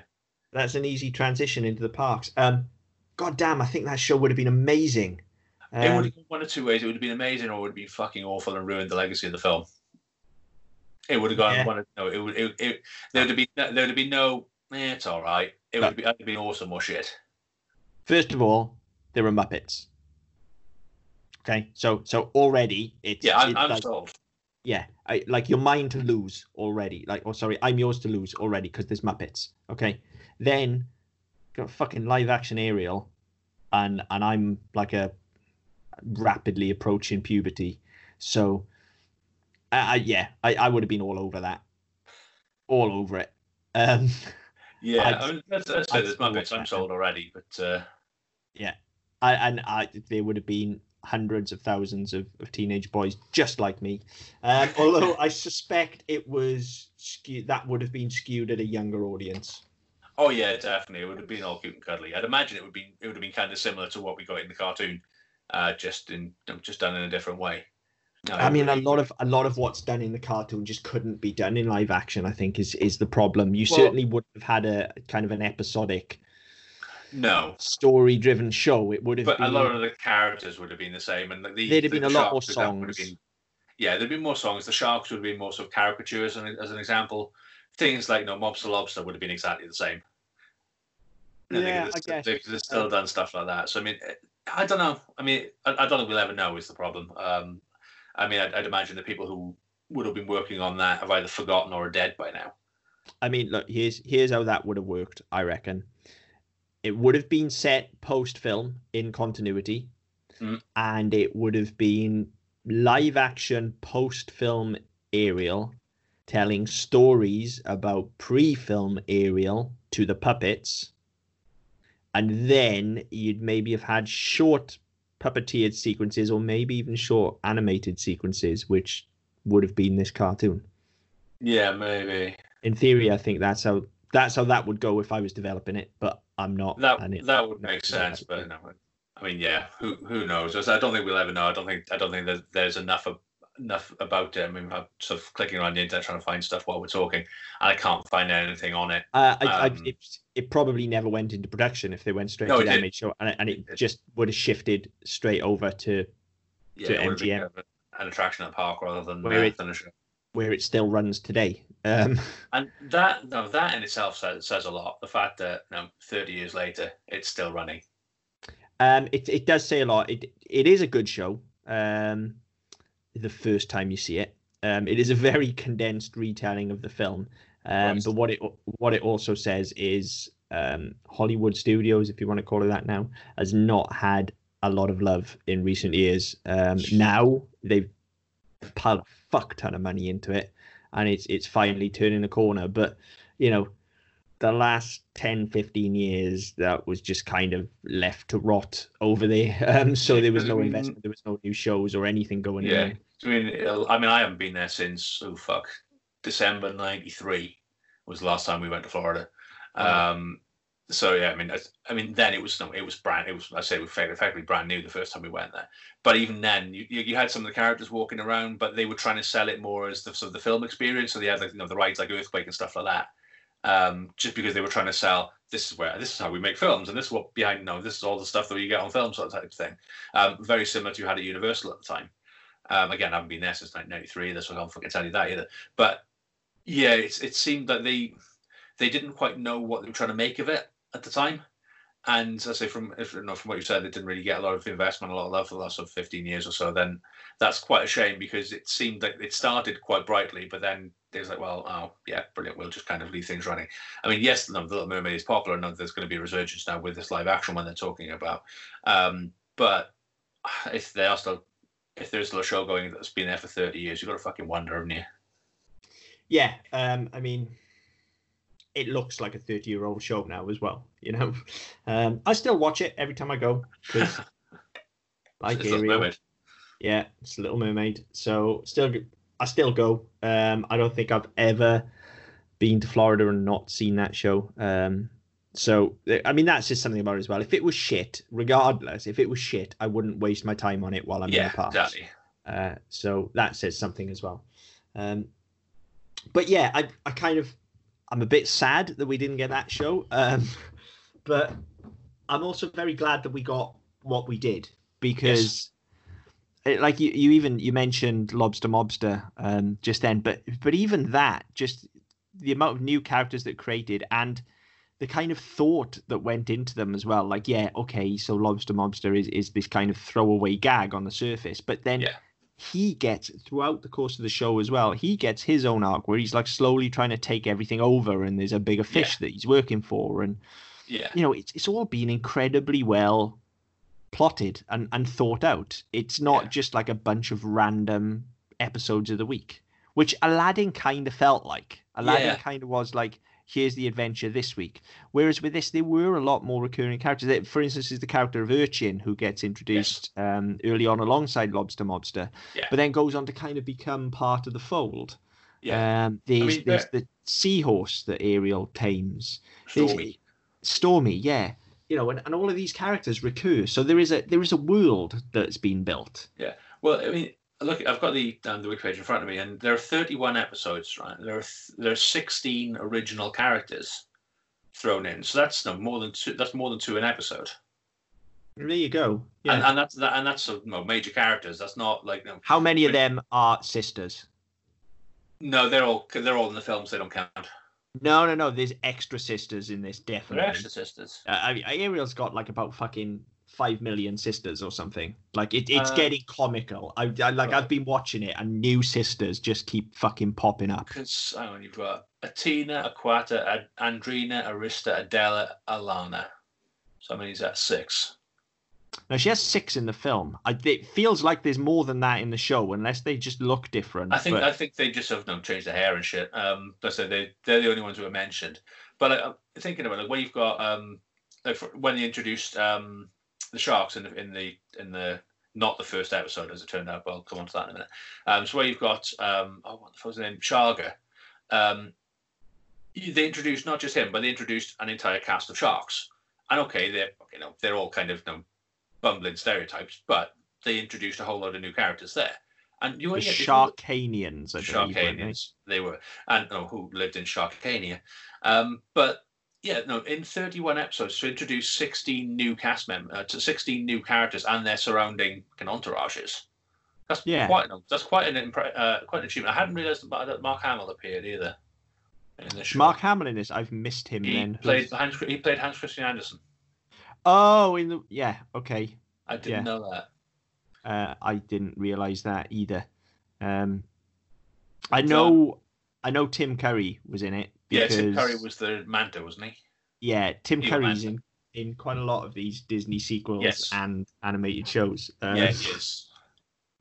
That's an easy transition into the parks. Um, God damn, I think that show would have been amazing. Um, it would have gone one of two ways. It would have been amazing, or it would have been fucking awful and ruined the legacy of the film. It would have gone yeah. one. Of, no, it would. It, it, there would have been. There would have been no. Eh, it's all right. It would have been, awesome or shit. First of all, there are Muppets. Okay, so so already it's yeah, I'm, it's I'm like, sold. Yeah, I like you're mine to lose already. Like, oh sorry, I'm yours to lose already because there's Muppets. Okay, then got fucking live action Ariel, and and I'm like a rapidly approaching puberty, so I, I yeah, I, I would have been all over that, all over it. Um, yeah, I mean, that's, that's, that's Muppets. I'm sold already, but uh... yeah, I, and I there would have been hundreds of thousands of, of teenage boys just like me. Um, although I suspect it was skewed, that would have been skewed at a younger audience. Oh yeah, definitely. It would have been all cute and cuddly. I'd imagine it would be it would have been kind of similar to what we got in the cartoon, uh, just in just done in a different way. No, I mean, a lot of a lot of what's done in the cartoon just couldn't be done in live action. I think is is the problem. You well, certainly would have had a kind of an episodic, no story driven show. It would have. But been, a lot of the characters would have been the same, and the, there'd have the been a lot more songs. Been, yeah, there'd been more songs. The sharks would have been more sort of caricatures, as an example. Things like you know, Mobster Lobster would have been exactly the same. yeah, I guess. They've, they've still done stuff like that. So I mean, I don't know. I mean, I, I don't think we'll ever know is the problem. Um, I mean, I'd, I'd, imagine the people who would have been working on that have either forgotten or are dead by now. I mean, look, here's here's how that would have worked. I reckon it would have been set post film in continuity, mm. and it would have been live action post film Ariel telling stories about pre film Ariel to the puppets. And then you'd maybe have had short puppeteered sequences or maybe even short animated sequences, which would have been this cartoon. Yeah, maybe. In theory, I think that's how that's how that would go if I was developing it, but I'm not. That it, that would make sense, but no, I mean, yeah, who who knows? I don't think we'll ever know. I don't think I don't think that there's enough of enough about it. I mean, I'm sort of clicking around the internet trying to find stuff while we're talking, and I can't find anything on it. Uh, I, um, I, it, it, probably never went into production if they went straight no, to animated show, and, and it, it, just would have shifted straight over to yeah, to MGM. An attraction at the park rather than where, it, than where it still runs today. Um, and that no, that in itself says, says a lot. The fact that you know, 30 years later, it's still running. Um, it it does say a lot. It it is a good show. Um, the first time you see it. Um, it is a very condensed retelling of the film. Um, but what it what it also says is um, Hollywood Studios, if you want to call it that now, has not had a lot of love in recent years. Um, now they've piled a fuck ton of money into it, and it's it's finally turning the corner. But you know, the last 10, 15 years, that was just kind of left to rot over there. Um, so there was no investment, there was no new shows or anything going yeah. on. I mean, I mean, I haven't been there since oh fuck, December '93 was the last time we went to Florida. Um, so yeah, I mean, I, I, mean, then it was no, it was brand, it was I say it was effectively brand new the first time we went there. But even then, you, you had some of the characters walking around, but they were trying to sell it more as the sort of the film experience. So they had like you know the rides like Earthquake and stuff like that. Um, just because they were trying to sell this is where this is how we make films and this is what behind you know this is all the stuff that you get on film sort of type of thing. Um, very similar to you had at Universal at the time. Um, again, I haven't been there since 1993. That's why I can't fucking tell you that either. But yeah, it seemed that they they didn't quite know what they were trying to make of it at the time. And I say from if from what you said, they didn't really get a lot of investment, a lot of love for the last sort of 15 years or so. Then that's quite a shame because it seemed like it started quite brightly, but then there's like, well, oh yeah, brilliant. We'll just kind of leave things running. I mean, yes, the Little Mermaid is popular, and there's going to be a resurgence now with this live action one they're talking about. Um, but if they are still if there's a show going that's been there for 30 years, you've got to fucking wonder, haven't you? Yeah. Um, I mean, it looks like a 30 year old show now as well, you know. Um, I still watch it every time I go because, like it's Ariel, yeah, it's Little Mermaid. So still, I still go. Um, I don't think I've ever been to Florida and not seen that show. Um, so I mean that's just something about it as well. If it was shit, regardless, if it was shit, I wouldn't waste my time on it while I'm yeah, in the park. Exactly. Uh, so that says something as well. Um, but yeah, I I kind of I'm a bit sad that we didn't get that show. Um, but I'm also very glad that we got what we did because yes. it, like you, you even you mentioned lobster mobster um, just then but but even that just the amount of new characters that created and the kind of thought that went into them as well. Like, yeah, okay, so Lobster Mobster is, is this kind of throwaway gag on the surface, but then yeah. he gets throughout the course of the show as well. He gets his own arc where he's like slowly trying to take everything over, and there's a bigger fish yeah. that he's working for, and yeah, you know, it's it's all been incredibly well plotted and and thought out. It's not yeah. just like a bunch of random episodes of the week, which Aladdin kind of felt like. Aladdin kind of was like here's the adventure this week. Whereas with this, there were a lot more recurring characters. For instance, is the character of Urchin who gets introduced yes. um, early on alongside Lobster Mobster, yeah. but then goes on to kind of become part of the fold. Yeah. Um, there's, I mean, there's the seahorse that Ariel tames. Stormy. Stormy, yeah. You know, and, and all of these characters recur. So there is a there is a world that's been built. Yeah. Well, I mean, look, I've got the um, the wiki page in front of me, and there are 31 episodes, right? There are there are 16 original characters thrown in, so that's no more than two. That's more than two an episode. There you go. Yeah. And, and that's that, and that's no, major characters. That's not like no, How many of them are sisters? No, they're all they're all in the films. They don't count. No, no, no. There's extra sisters in this, definitely. They're extra sisters. Uh, I mean, Ariel's got like about fucking five million sisters or something. Like it, it's uh, getting comical. I, I like right. I've been watching it, and new sisters just keep fucking popping up. Because hang on, you've got Attina, Aquata, Andrina, Arista, Adella, Alana. So how many is that? Six. Now she has six in the film. I, it feels like there's more than that in the show, unless they just look different. I think but... I think they just have no changed the hair and shit. Um, I said they they're the only ones who are mentioned. But I, am thinking about it, when you've got um, like when they introduced um the sharks in the in the in the not the first episode as it turned out. But I'll come on to that in a minute. Um, so where you've got um, oh, what the fuck's his name, Sharga. Um, they introduced not just him, but they introduced an entire cast of sharks. And okay, they're you know they're all kind of you know, bumbling stereotypes, but they introduced a whole lot of new characters there. And you the Sharkanians, I Sharkanians, they were, and oh, who lived in Sharkania. Um, but yeah, no, in 31 episodes to introduce 16 new cast members, uh, to 16 new characters and their surrounding entourages. That's yeah. quite an, that's quite an impre- uh, quite an achievement. I hadn't realised that Mark Hamill appeared either. In the show. Mark Hamill in this, I've missed him. He then played Hans, he played Hans Christian Andersen. Oh, in the yeah, okay. I didn't yeah. know that. Uh, I didn't realise that either. Um, I know, I know Tim Curry was in it because, yeah, Tim Curry was the Manta, wasn't he? Yeah, Tim Curry's in, in quite a lot of these Disney sequels yes. and animated shows. Um, yeah, he is.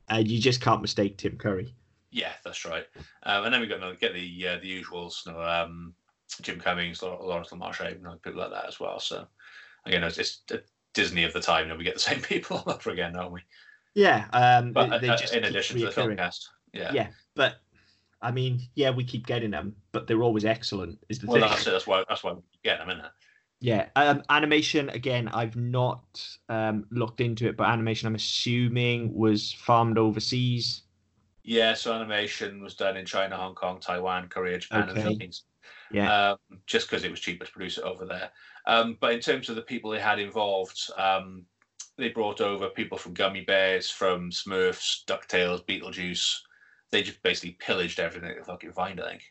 And you just can't mistake Tim Curry. Yeah, that's right. Um, and then we got to get the uh, the usuals, you know, um, Jim Cummings, Maurice LaMarche, you know, people like that as well. So again, it's, it's Disney of the time. You know, we get the same people over again, don't we? Yeah, um, but they, they uh, in addition to the film cast. Yeah, yeah, but I mean, yeah, we keep getting them, but they're always excellent. Is the well, thing. that's it. That's why. That's why we get them, isn't it? Yeah, um, animation again. I've not um, looked into it, but animation, I'm assuming, was farmed overseas. Yeah, so animation was done in China, Hong Kong, Taiwan, Korea, Japan, okay. and the Philippines. Yeah, um, just because it was cheaper to produce it over there. Um, but in terms of the people they had involved, um, they brought over people from Gummy Bears, from Smurfs, Ducktales, Beetlejuice, they just basically pillaged everything they fucking find. I think.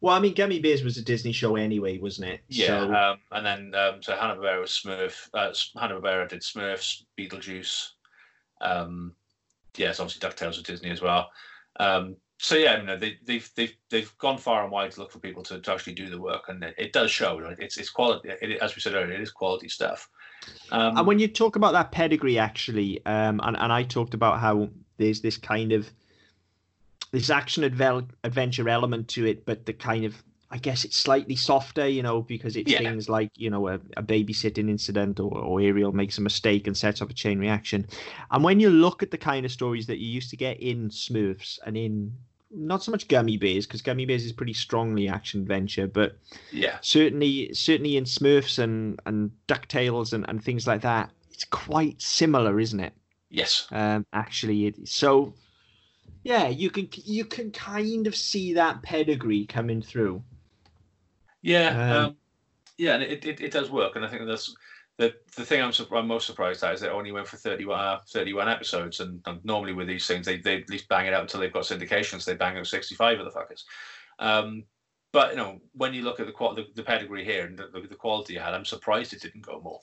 Well, I mean, Gummy Bears was a Disney show anyway, wasn't it? Yeah, so... um, and then um, so Hanna Barbera was Smurf. Uh, Hanna Barbera did Smurfs, Beetlejuice. Um, yes, obviously Ducktales was Disney as well. Um, so yeah, you know, they, they've they've they've gone far and wide to look for people to, to actually do the work, and it, it does show. It's it's quality. It, as we said earlier, it is quality stuff. Um, and when you talk about that pedigree, actually, um, and and I talked about how there's this kind of this action adventure element to it, but the kind of I guess it's slightly softer, you know, because it's yeah. things like, you know, a, a babysitting incident or, or Ariel makes a mistake and sets up a chain reaction. And when you look at the kind of stories that you used to get in Smurfs and in not so much Gummy Bears, because Gummy Bears is pretty strongly action adventure, but yeah, certainly certainly in Smurfs and, and DuckTales and, and things like that, it's quite similar, isn't it? Yes. Um, actually, it, so yeah, you can you can kind of see that pedigree coming through. Yeah, um, um, yeah, and it, it, it, does work, and I think that's the the thing I'm, I'm most surprised at is that it only went for 31, uh, 31 episodes, and, and, normally with these things they, they at least bang it out until they've got syndications. They bang out sixty five of the fuckers. Um, but you know, when you look at the the, the pedigree here and the, the quality you had, I'm surprised it didn't go more.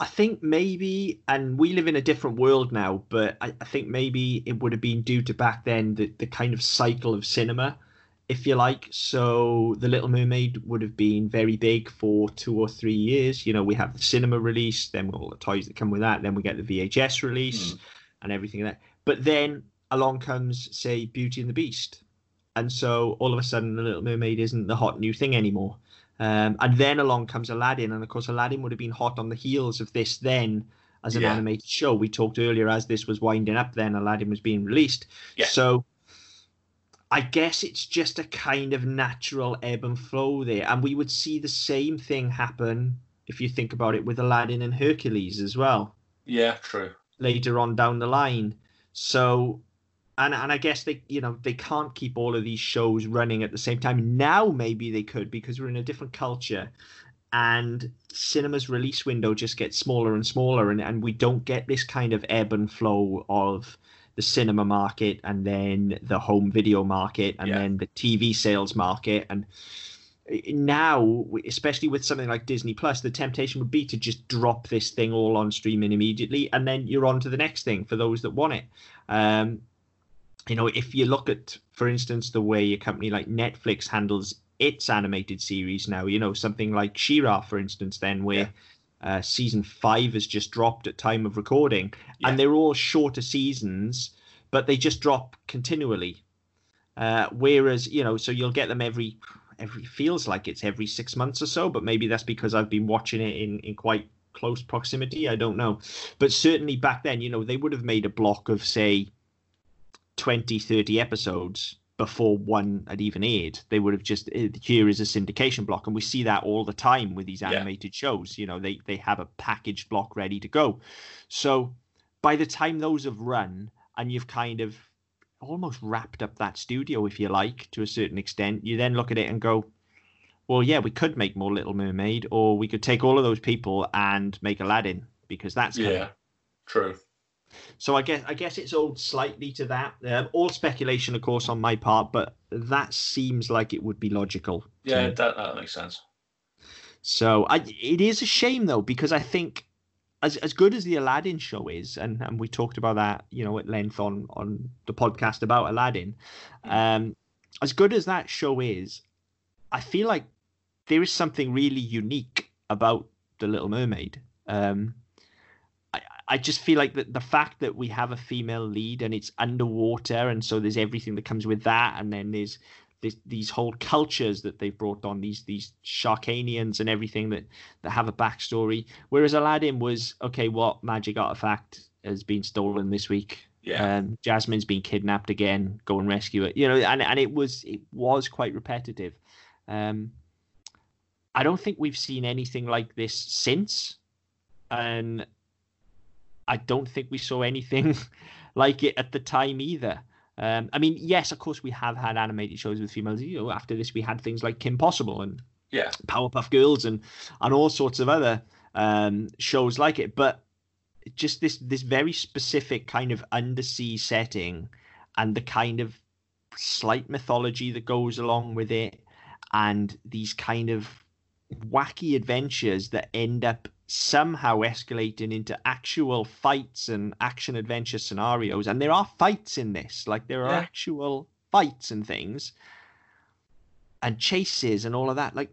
I think maybe, and we live in a different world now, but I, I, think maybe it would have been due to back then the, the kind of cycle of cinema, if you like. So The Little Mermaid would have been very big for two or three years. You know, we have the cinema release, then all the toys that come with that, then we get the VHS release mm. and everything like that. But then along comes, say, Beauty and the Beast. and so all of a sudden, The Little Mermaid isn't the hot new thing anymore. Um, and then along comes Aladdin, and of course, Aladdin would have been hot on the heels of this then as an Yeah. animated show. We talked earlier as this was winding up, then Aladdin was being released. Yeah. So I guess it's just a kind of natural ebb and flow there. And we would see the same thing happen if you think about it with Aladdin and Hercules as well Yeah, true. later on down the line. So, and and I guess they, you know, they can't keep all of these shows running at the same time. Now maybe they could because we're in a different culture, and cinema's release window just gets smaller and smaller, and and we don't get this kind of ebb and flow of the cinema market and then the home video market and Yeah. then the TV sales market and now especially with something like disney plus the temptation would be to just drop this thing all on streaming immediately and then you're on to the next thing for those that want it um you know if you look at for instance the way a company like netflix handles its animated series now you know something like She-Ra for instance then where uh, season five has just dropped at time of recording. Yeah. and they're all shorter seasons but they just drop continually. Uh, whereas you know so you'll get them every every feels like it's every six months or so but maybe that's because i've been watching it in in quite close proximity i don't know. But certainly back then you know they would have made a block of say 20 30 episodes before one had even aired they would have just eh, here is a syndication block and we see that all the time with these Yeah. animated shows you know they they have a packaged block ready to go so by the time those have run and you've kind of almost wrapped up that studio, if you like, to a certain extent, you then look at it and go, well, yeah, we could make more Little Mermaid, or we could take all of those people and make Aladdin because that's. Yeah, true. So I guess I guess it's owed slightly to that. Um, all speculation, of course, on my part, but that seems like it would be logical. Yeah, that, that makes sense. So I, it is a shame though because I think as as good as the Aladdin show is, and, and we talked about that, you know, at length on on the podcast about Aladdin. Um, as good as that show is, I feel like there is something really unique about the Little Mermaid. Um, I just feel like that the fact that we have a female lead and it's underwater, and so there's everything that comes with that, and then there's this, these whole cultures that they've brought on these these Sharkanians and everything that that have a backstory. Whereas Aladdin was okay, what magic artifact has been stolen this week? Yeah. Um, Jasmine's been kidnapped again. Go and rescue it. You know, and and it was it was quite repetitive. Um, I don't think we've seen anything like this since, and I don't think we saw anything like it at the time either. Um, I mean, yes, of course, we have had animated shows with females. You know, after this, we had things like Kim Possible and Yeah. Powerpuff Girls and and all sorts of other um, shows like it. But just this this very specific kind of undersea setting and the kind of slight mythology that goes along with it, and these kind of wacky adventures that end up somehow escalating into actual fights and action adventure scenarios. And there are fights in this. Like there are Yeah. actual fights and things. And chases and all of that. Like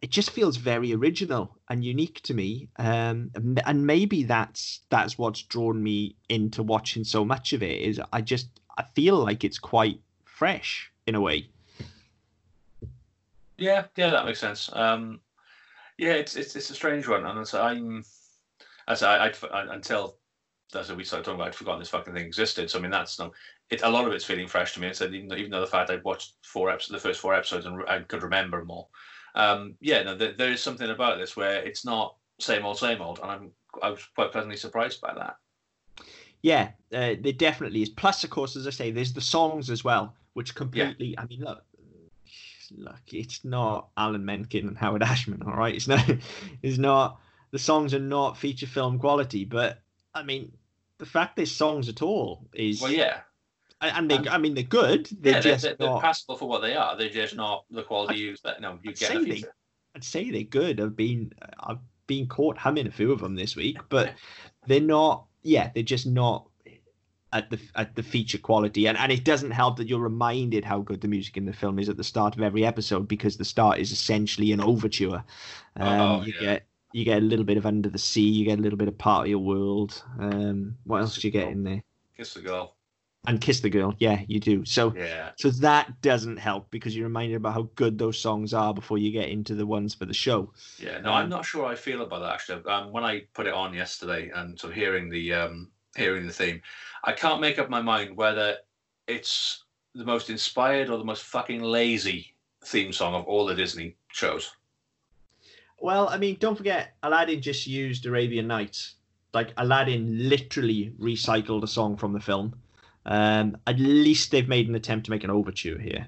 it just feels very original and unique to me. Um and and maybe that's that's what's drawn me into watching so much of it is i just i feel like it's quite fresh in a way. Yeah, yeah, that makes sense. Um, yeah, it's it's it's a strange one, and I'm, as I, I'd, I until as we started talking about, I'd forgotten this fucking thing existed. So I mean, that's no, it. A lot of it's feeling fresh to me. And so even though, even though the fact I'd watched four episodes, the first four episodes, and I could remember them all. Um, yeah, no, there, there is something about this where it's not same old, same old, and I'm I was quite pleasantly surprised by that. Yeah, uh, there definitely is. Plus, of course, as I say, there's the songs as well, which completely. I mean, look, look, it's not Alan Menken and Howard Ashman, all right. It's not. It's not. The songs are not feature film quality, but I mean, the fact there's songs at all is. Well, yeah, and they. and- I mean, they're good. They're yeah, just they're, they're not. passable for what they are. They're just not the quality you that no you I'd get say they- I'd say they're good. I've been. I've been caught humming a few of them this week, but they're not. Yeah, they're just not at the at the feature quality, and and it doesn't help that you're reminded how good the music in the film is at the start of every episode because the start is essentially an overture. Um, Oh, you yeah. get you get a little bit of Under the Sea, you get a little bit of Part of Your World. Um, what else do you get in there? Kiss the girl. and Kiss the Girl. Yeah, you do. So Yeah. so that doesn't help because you're reminded about how good those songs are before you get into the ones for the show. Yeah, no, Um, I'm not sure I feel about that actually. Um, when I put it on yesterday and so hearing the um, hearing the theme, I can't make up my mind whether it's the most inspired or the most fucking lazy theme song of all the Disney shows. Well, I mean, don't forget, Aladdin just used Arabian Nights. Like Aladdin literally recycled a song from the film. Um, at least they've made an attempt to make an overture here.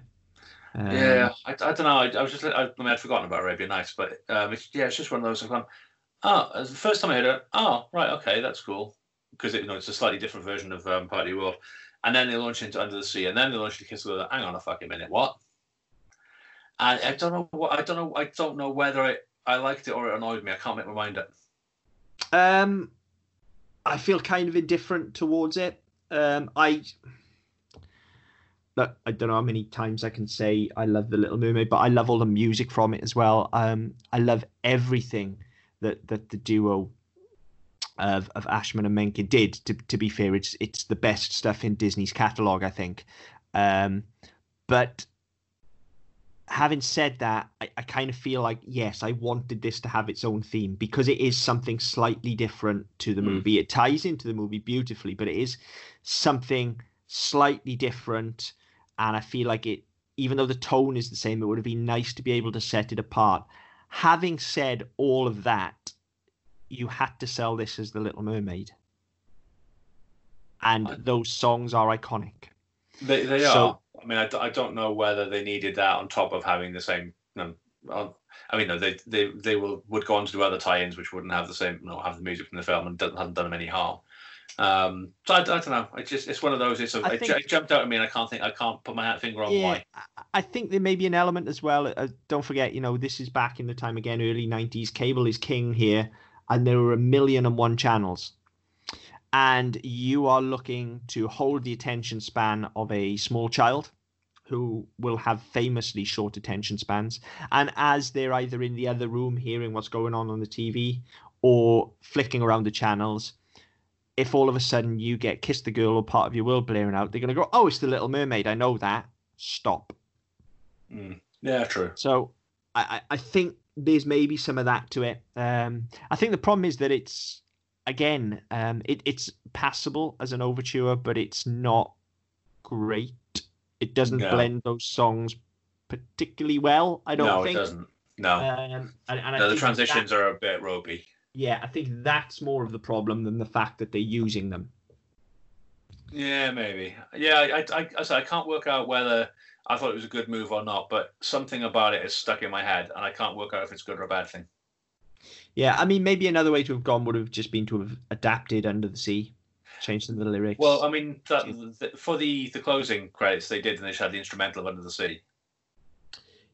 Um, yeah, I, I don't know. I, I was just I, I mean I'd forgotten about Arabian Nights, but um, it's, yeah, it's just one of those. I've gone, oh, as the first time I heard it, oh right, okay, that's cool because it, you know it's a slightly different version of um, Party World, and then they launch into Under the Sea, and then they launch into Kiss the Girl. Hang on a fucking minute, what? And I don't know what I don't know. I don't know whether it I liked it or it annoyed me. I can't make my mind up. Um, I feel kind of indifferent towards it. Um, I look, I don't know how many times I can say I love the Little Mermaid, but I love all the music from it as well. Um, I love everything that that the duo of of Ashman and Menken did. To to be fair, it's it's the best stuff in Disney's catalog, I think. Um, but having said that, I, I kind of feel like yes, I wanted this to have its own theme because it is something slightly different to the Mm. movie. It ties into the movie beautifully, but it is something slightly different, and I feel like it. Even though the tone is the same, it would have been nice to be able to set it apart. Having said all of that, you had to sell this as the Little Mermaid, and I- those songs are iconic. They they So- are. I mean, I don't know whether they needed that on top of having the same. I mean, no, they they they will would go on to do other tie-ins which wouldn't have the same, you know, have the music from the film and doesn't hasn't done them any harm. Um, so I, I don't know. It's just it's one of those. It's a, I think- it jumped out at me, and I can't think. I can't put my hat finger on why. I- I think there may be an element as well. Uh, don't forget, you know, this is back in the time again, early 90s. Cable is king here, and there are a million and one channels. And you are looking to hold the attention span of a small child who will have famously short attention spans. And as they're either in the other room hearing what's going on on the TV or flicking around the channels, if all of a sudden you get Kiss the Girl or Part of Your World blaring out, they're going to go, Oh, it's the Little Mermaid. I know that. Stop. Mm. Yeah, true. So I, I I think there's maybe some of that to it. Um, I think the problem is that it's again, um, it, it's passable as an overture, but it's not great. It doesn't No. blend those songs particularly well. I don't no, think. it doesn't. No, Um, and, and I no the think that- transitions are a bit ropey. yeah, I think that's more of the problem than the fact that they're using them. Yeah, maybe. Yeah, I, I, I, I, I can't work out whether I thought it was a good move or not, but something about it is stuck in my head, and I can't work out if it's good or a bad thing. Yeah, I mean, maybe another way to have gone would have just been to have adapted Under the Sea, changed some of the lyrics. Well, I mean, that, the, for the the closing credits, they did, and they just had the instrumental of Under the Sea.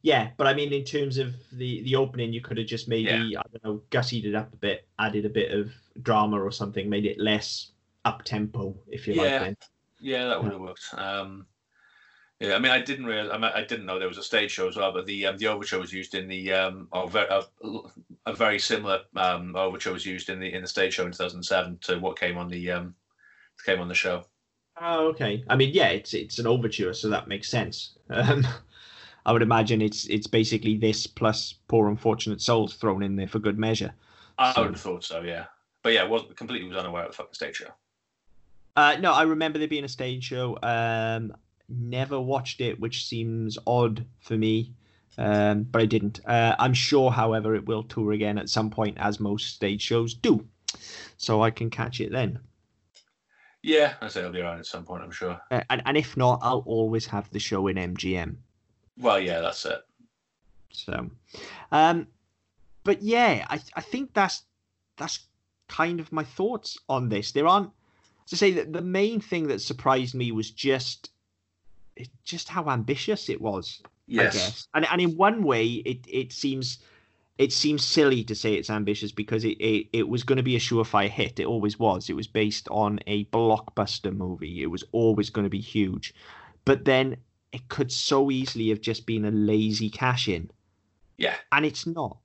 Yeah, but I mean, in terms of the the opening, you could have just maybe Yeah. I don't know, gussied it up a bit, added a bit of drama or something, made it less up tempo, if you like. Yeah. Then. Yeah, that would have worked. Um, yeah, I mean, I didn't realize. I, mean, I didn't know there was a stage show as well, but the um, the overture was used in the um, oh, very, a, a very similar um, overture was used in the in the stage show in 2007 to what came on the um, came on the show. Oh, okay. I mean, yeah, it's it's an overture, so that makes sense. Um, I would imagine it's it's basically this plus poor unfortunate souls thrown in there for good measure. I So- would have thought so, yeah. But yeah, was completely was unaware of the fucking stage show. Uh, no, I remember there being a stage show. Um, never watched it, which seems odd for me, um, but I didn't. Uh, I'm sure, however, it will tour again at some point, as most stage shows do, so I can catch it then. Yeah, I say it'll be around at some point, I'm sure. Uh, and, and if not, I'll always have the show in MGM. Well, yeah, that's it. So, um, but yeah, I I think that's that's kind of my thoughts on this. There aren't to say that the main thing that surprised me was just just how ambitious it was. I Yes. guess, and and in one way, it it seems it seems silly to say it's ambitious because it it, it was going to be a surefire hit. It always was. It was based on a blockbuster movie. It was always going to be huge, but then it could so easily have just been a lazy cash in Yeah. and it's not.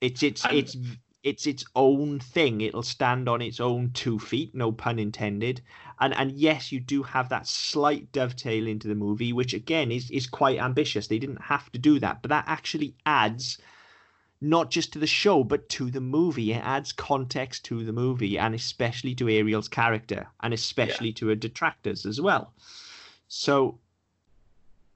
It's it's And- it's it's its own thing. It'll stand on its own two feet, no pun intended. And and yes, you do have that slight dovetail into the movie, which again is is quite ambitious. They didn't have to do that, but that actually adds not just to the show but to the movie. It adds context to the movie, and especially to Ariel's character, and especially yeah. to her detractors as well. So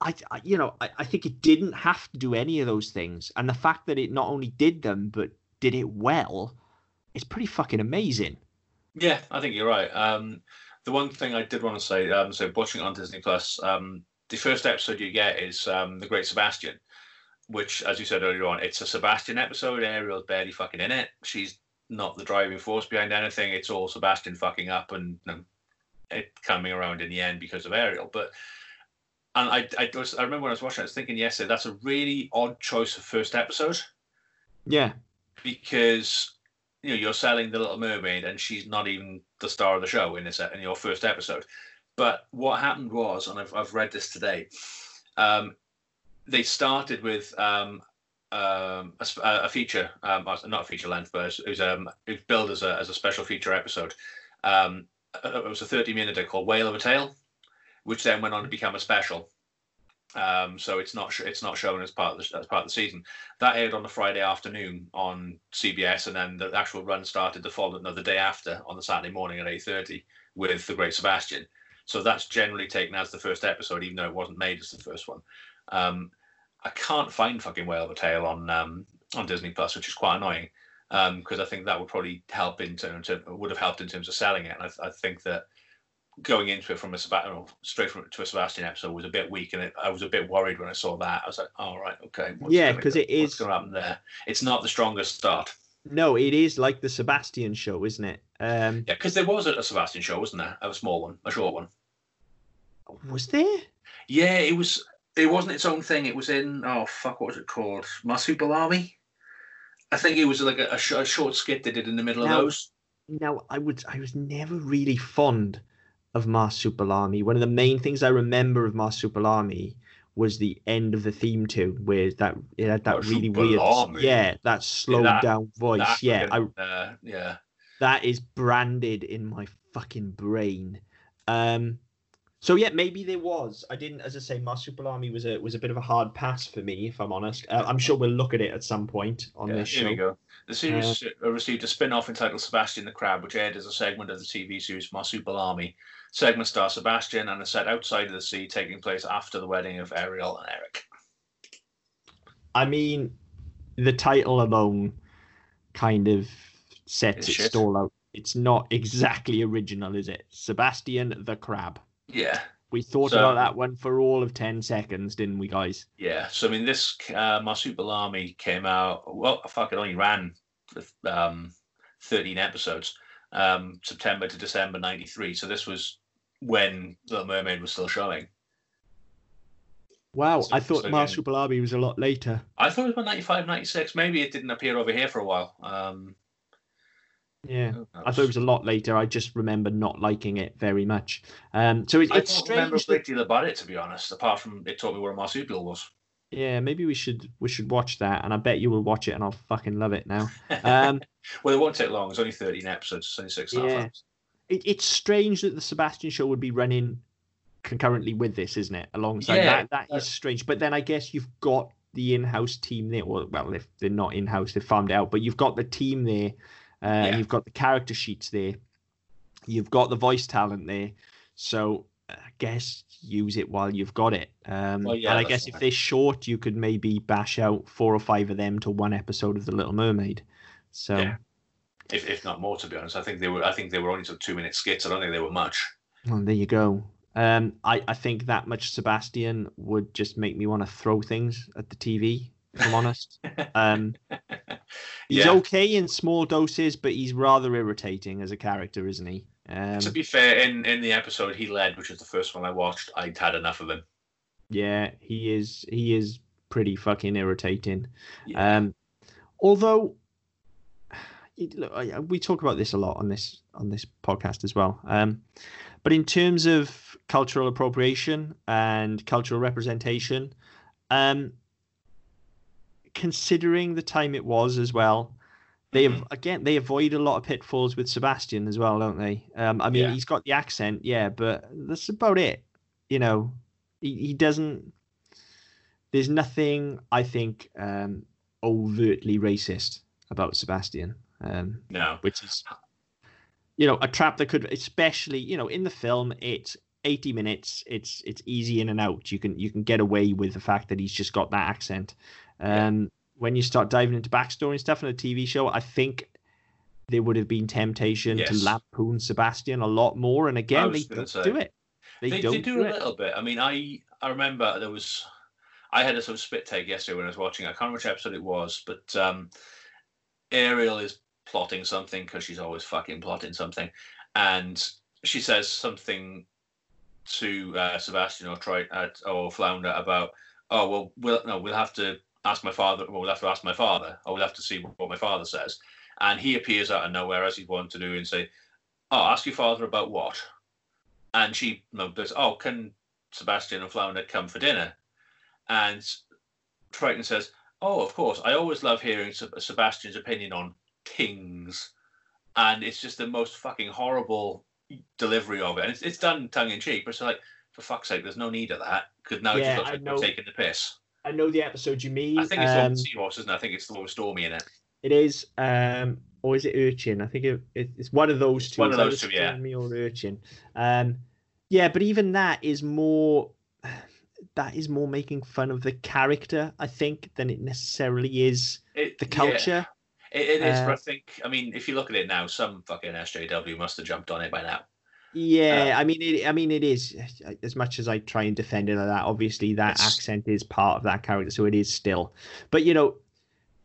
I, I, you know, I, I think it didn't have to do any of those things, and the fact that it not only did them but did it well, it's pretty fucking amazing. Yeah, I think you're right. Um, the one thing I did want to say, um, so watching it on Disney Plus, um, the first episode you get is um, the Great Sebastian, which, as you said earlier on, it's a Sebastian episode. Ariel's barely fucking in it. She's not the driving force behind anything. It's all Sebastian fucking up and you know, it coming around in the end because of Ariel. But and I, I, was, I remember when I was watching, I was thinking yesterday that's a really odd choice of first episode. Yeah, because you know you're selling the Little Mermaid, and she's not even the star of the show in this in your first episode. But what happened was, and I've I've read this today, um, they started with um, um, a, a, feature, um, not a feature length, but it was, um, it was billed as a as a special feature episode. Um, it was a 30 minute called Whale of a Tale which then went on to become a special. Um, so it's not it's not shown as part of the as part of the season. That aired on the Friday afternoon on CBS, and then the actual run started the following the day after on the Saturday morning at eight thirty with the Great Sebastian. So that's generally taken as the first episode, even though it wasn't made as the first one. Um, I can't find fucking Whale of a Tale on um, on Disney Plus, which is quite annoying because um, I think that would probably help in terms of, would have helped in terms of selling it. And I, I think that going into it from a Sebastian, straight from to a Sebastian episode was a bit weak, and it, I was a bit worried when I saw that. I was like, "All oh, right, okay." yeah, because it is. Going to happen there? It's not the strongest start. No, it is like the Sebastian show, isn't it? Um, yeah, because there was a, a Sebastian show, wasn't there? A small one, a short one. Was there? Yeah, it was. It wasn't its own thing. It was in. Oh fuck! What was it called? Marsupial I think it was like a, a, sh- a short skit they did in the middle now, of those. Now, I would. I was never really fond of Marsupilami. One of the main things I remember of Marsupilami was the end of the theme tune, where that it had that really weird, yeah, that slowed yeah, that, down voice. Yeah, I, uh, yeah, that is branded in my fucking brain. Um, so yeah, maybe there was. I didn't, as I say, Marsupilami was a was a bit of a hard pass for me, if I'm honest. Uh, I'm sure we'll look at it at some point on yeah, this show. Here we go. The series uh, received a spin-off entitled Sebastian the Crab, which aired as a segment of the TV series Marsupilami. Segment star Sebastian and a set outside of the sea, taking place after the wedding of Ariel and Eric. I mean, the title alone kind of sets it's it stall out. It's not exactly original, is it? Sebastian the Crab. Yeah. We thought so, about that one for all of 10 seconds, didn't we, guys? Yeah. So, I mean, this uh, Marsupilami came out, well, fuck, it only ran um, 13 episodes, um, September to December 93. So, this was when The Mermaid was still showing. Wow, so, I thought so Marsupilami was a lot later. I thought it was about 95, 96. Maybe it didn't appear over here for a while. Um, yeah, I thought it was a lot later. I just remember not liking it very much. Um, so it, I it's don't strange. remember a great deal about it, to be honest. Apart from it taught me where a marsupial was. Yeah, maybe we should we should watch that, and I bet you will watch it, and I'll fucking love it now. Um, well, it won't take long. It's only thirteen episodes, it's only six. Yeah, it, it's strange that the Sebastian show would be running concurrently with this, isn't it? Alongside yeah, that, that is strange. But then I guess you've got the in-house team there. Or, well, if they're not in-house, they've farmed out. But you've got the team there uh, yeah. You've got the character sheets there. You've got the voice talent there. So I guess use it while you've got it. Um, well, yeah, and I guess right. if they're short, you could maybe bash out four or five of them to one episode of The Little Mermaid. So, yeah. If if not more, to be honest, I think they were. I think they were only sort of two minute skits. I don't think they were much. Well, there you go. Um, I I think that much Sebastian would just make me want to throw things at the TV if I'm honest. Um, he's yeah. okay in small doses, but he's rather irritating as a character, isn't he? Um, to be fair, in, in the episode he led, which was the first one I watched, I'd had enough of him. Yeah, he is. He is pretty fucking irritating. Yeah. Um, although look, we talk about this a lot on this on this podcast as well. Um, but in terms of cultural appropriation and cultural representation, um, considering the time it was as well, They Mhm. again they avoid a lot of pitfalls with Sebastian as well, don't they? Um, I mean, Yeah. he's got the accent, yeah, but that's about it. You know, he, he doesn't. There's nothing I think um, overtly racist about Sebastian, um, No. which is, you know, a trap that could, especially you know, in the film, it's 80 minutes. It's it's easy in and out. You can you can get away with the fact that he's just got that accent. Um, when you start diving into backstory and stuff in a TV show, I think there would have been temptation to Yes. lampoon Sebastian a lot more. And again, they don't say. do it. They, They, don't they do do a it. little bit. I mean, I I remember there was I had a sort of spit take yesterday when I was watching. I can't remember which episode it was, but um, Ariel is plotting something because she's always fucking plotting something, and she says something to uh, Sebastian or Troy uh, or Flounder about, oh well, we'll no, we'll have to ask my father. Well, we'll have to ask my father, or we'll have to see what my father says. And he appears out of nowhere as he's wanted to do and say, "Oh, ask your father about what?" And she you goes, "Oh, can Sebastian and Flounder come for dinner?" And Triton says, "Oh, of course. I always love hearing Sebastian's opinion on things." And it's just the most fucking horrible delivery of it. And it's, it's done tongue in cheek, but it's like, for fuck's sake, there's no need of that because now it Yeah, just looks I like taking the piss. I know the episode you mean. I think it's um, Seahorse, isn't it? I think it's with Stormy in it. It is, um, or is it Urchin? I think it, it, it's one of those two. one of those two, yeah. Stormy or Urchin. Um, yeah, but even that is more. That is more making fun of the character, I think, than it necessarily is It- the culture. It, it is, Uh, but I think, I mean, if you look at it now, some fucking SJW must have jumped on it by now. Yeah, Uh, I mean, it, I mean, it is as much as I try and defend it like that. Obviously, that accent is part of that character, so it is still. But you know,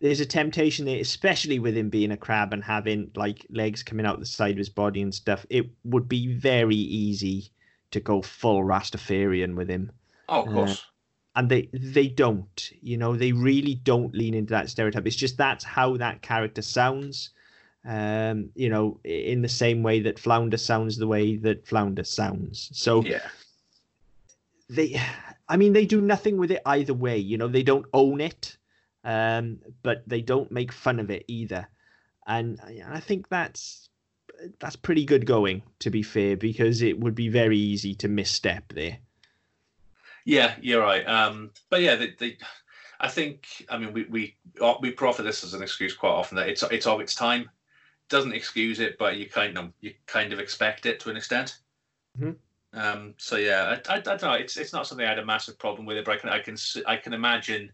there's a temptation there, especially with him being a crab and having like legs coming out the side of his body and stuff. It would be very easy to go full Rastafarian with him, Oh, of Uh, course. And they they don't. You know, they really don't lean into that stereotype. It's just that's how that character sounds. Um, you know, in the same way that Flounder sounds the way that Flounder sounds. So yeah. they i mean they do nothing with it either way you know they don't own it um but they don't make fun of it either and I- i think that's that's pretty good going to be fair because it would be very easy to misstep there Yeah, you're right. Um, but yeah, they, they, I think, I mean, we we uh, we proffer this as an excuse quite often that it's it's of its time. Doesn't excuse it, but you kind of you kind of expect it to an extent. Mhm. Um, so yeah, I, I, I don't know. It's it's not something I had a massive problem with it, but I can I can I can imagine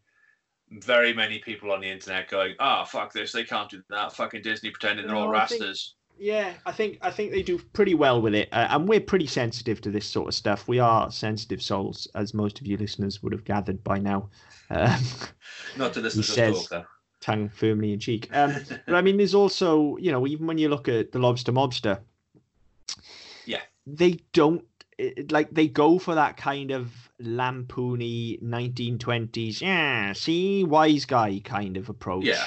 very many people on the internet going, "Ah, fuck this! They can't do that. Fucking Disney pretending they're all No, I think- rastas." Yeah i think i think they do pretty well with it. Uh, and we're pretty sensitive to this sort of stuff. We are sensitive souls as most of you listeners would have gathered by now. Um, Not to listen to says- talk tongue firmly in cheek. Um, But I mean, there's also, you know, even when you look at the Lobster Mobster, Yeah. they don't it- like they go for that kind of lampoony 1920s, yeah, see, wise guy kind of approach. yeah,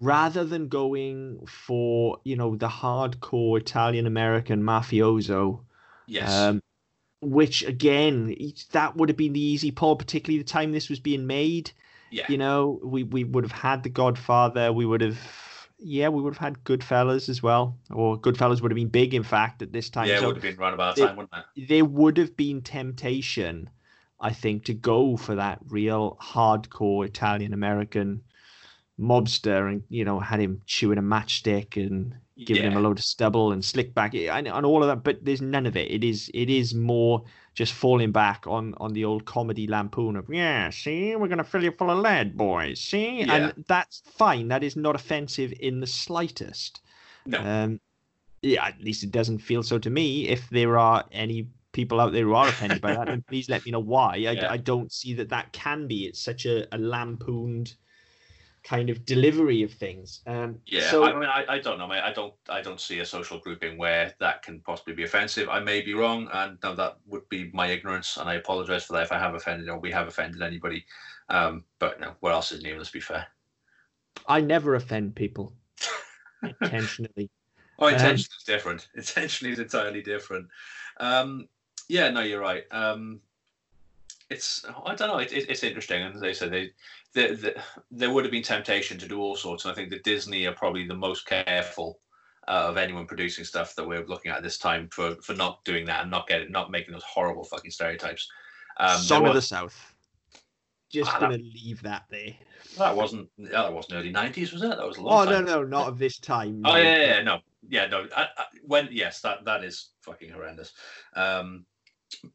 Rather than going for, you know, the hardcore Italian American mafioso, yes, um, which again, that would have been the easy pull, particularly the time this was being made yeah, you know, we we would have had the Godfather. We would have, yeah, we would have had Goodfellas as well, or Goodfellas would have been big, in fact, at this time. yeah. It would have been around about that time, wouldn't it? there would have been temptation, I think, to go for that real hardcore Italian American mobster, and you know, had him chewing a matchstick and giving him a load of stubble and slick back and, and all of that. But there's none of it. It is it is more just falling back on on the old comedy lampoon of yeah, see, we're gonna fill you full of lead, boys. See, Yeah. and that's fine. That is not offensive in the slightest. No. Um, yeah, at least it doesn't feel so to me. If there are any people out there who are offended by that, then please let me know why. I, Yeah. I don't see that that can be. It's such a, a lampooned kind of delivery of things. Um, Yeah, So I mean, I, I don't know, mate. I don't, I don't see a social grouping where that can possibly be offensive. I may be wrong, and no, that would be my ignorance, and I apologise for that if I have offended or we have offended anybody. Um, but no, what else is new? Let's be fair. I never offend people intentionally. Oh, Um, intention is different. Intention is entirely different. Um, yeah, no, you're right. Um, it's I don't know. It, it, it's interesting, and as they said, they, the, the, there would have been temptation to do all sorts, and I think that Disney are probably the most careful uh, of anyone producing stuff that we're looking at this time for for not doing that and not getting not making those horrible fucking stereotypes. Um, Song of the South. Just ah, gonna that, leave that there. That wasn't that wasn't early nineties, was it? That was a long. Oh time. no, no, not of this time. oh yeah, yeah, yeah, no, yeah, no. I, I, when yes, that that is fucking horrendous. Um,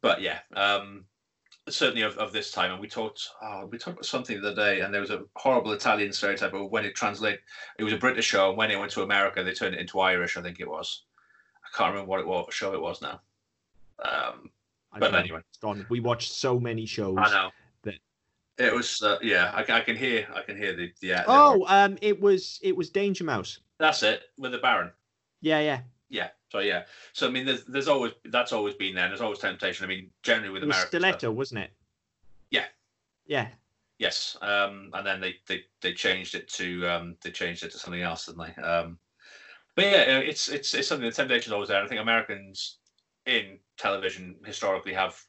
but yeah, um, certainly of, of this time. And we talked, oh, we talked about something the other day, and there was a horrible Italian stereotype of when it translated. It was a British show, and when it went to America, they turned it into Irish. I think it was. I can't remember what it was, show it was now. Um, but anyway, gone. We watched so many shows. I know. That... It was, uh, yeah. I, I, can hear, I can hear the, yeah. Oh, um, it was, it was Danger Mouse. That's it with the Baron. Yeah, yeah. Yeah. So yeah. So I mean, there's there's always that's always been there. And There's always temptation. I mean, generally with America. Stiletto, stuff, wasn't it? Yeah. Yeah. Yes. Um, and then they, they they changed it to um, they changed it to something else, didn't they? Um, but yeah, it's it's it's something the temptation is always there. I think Americans in television historically have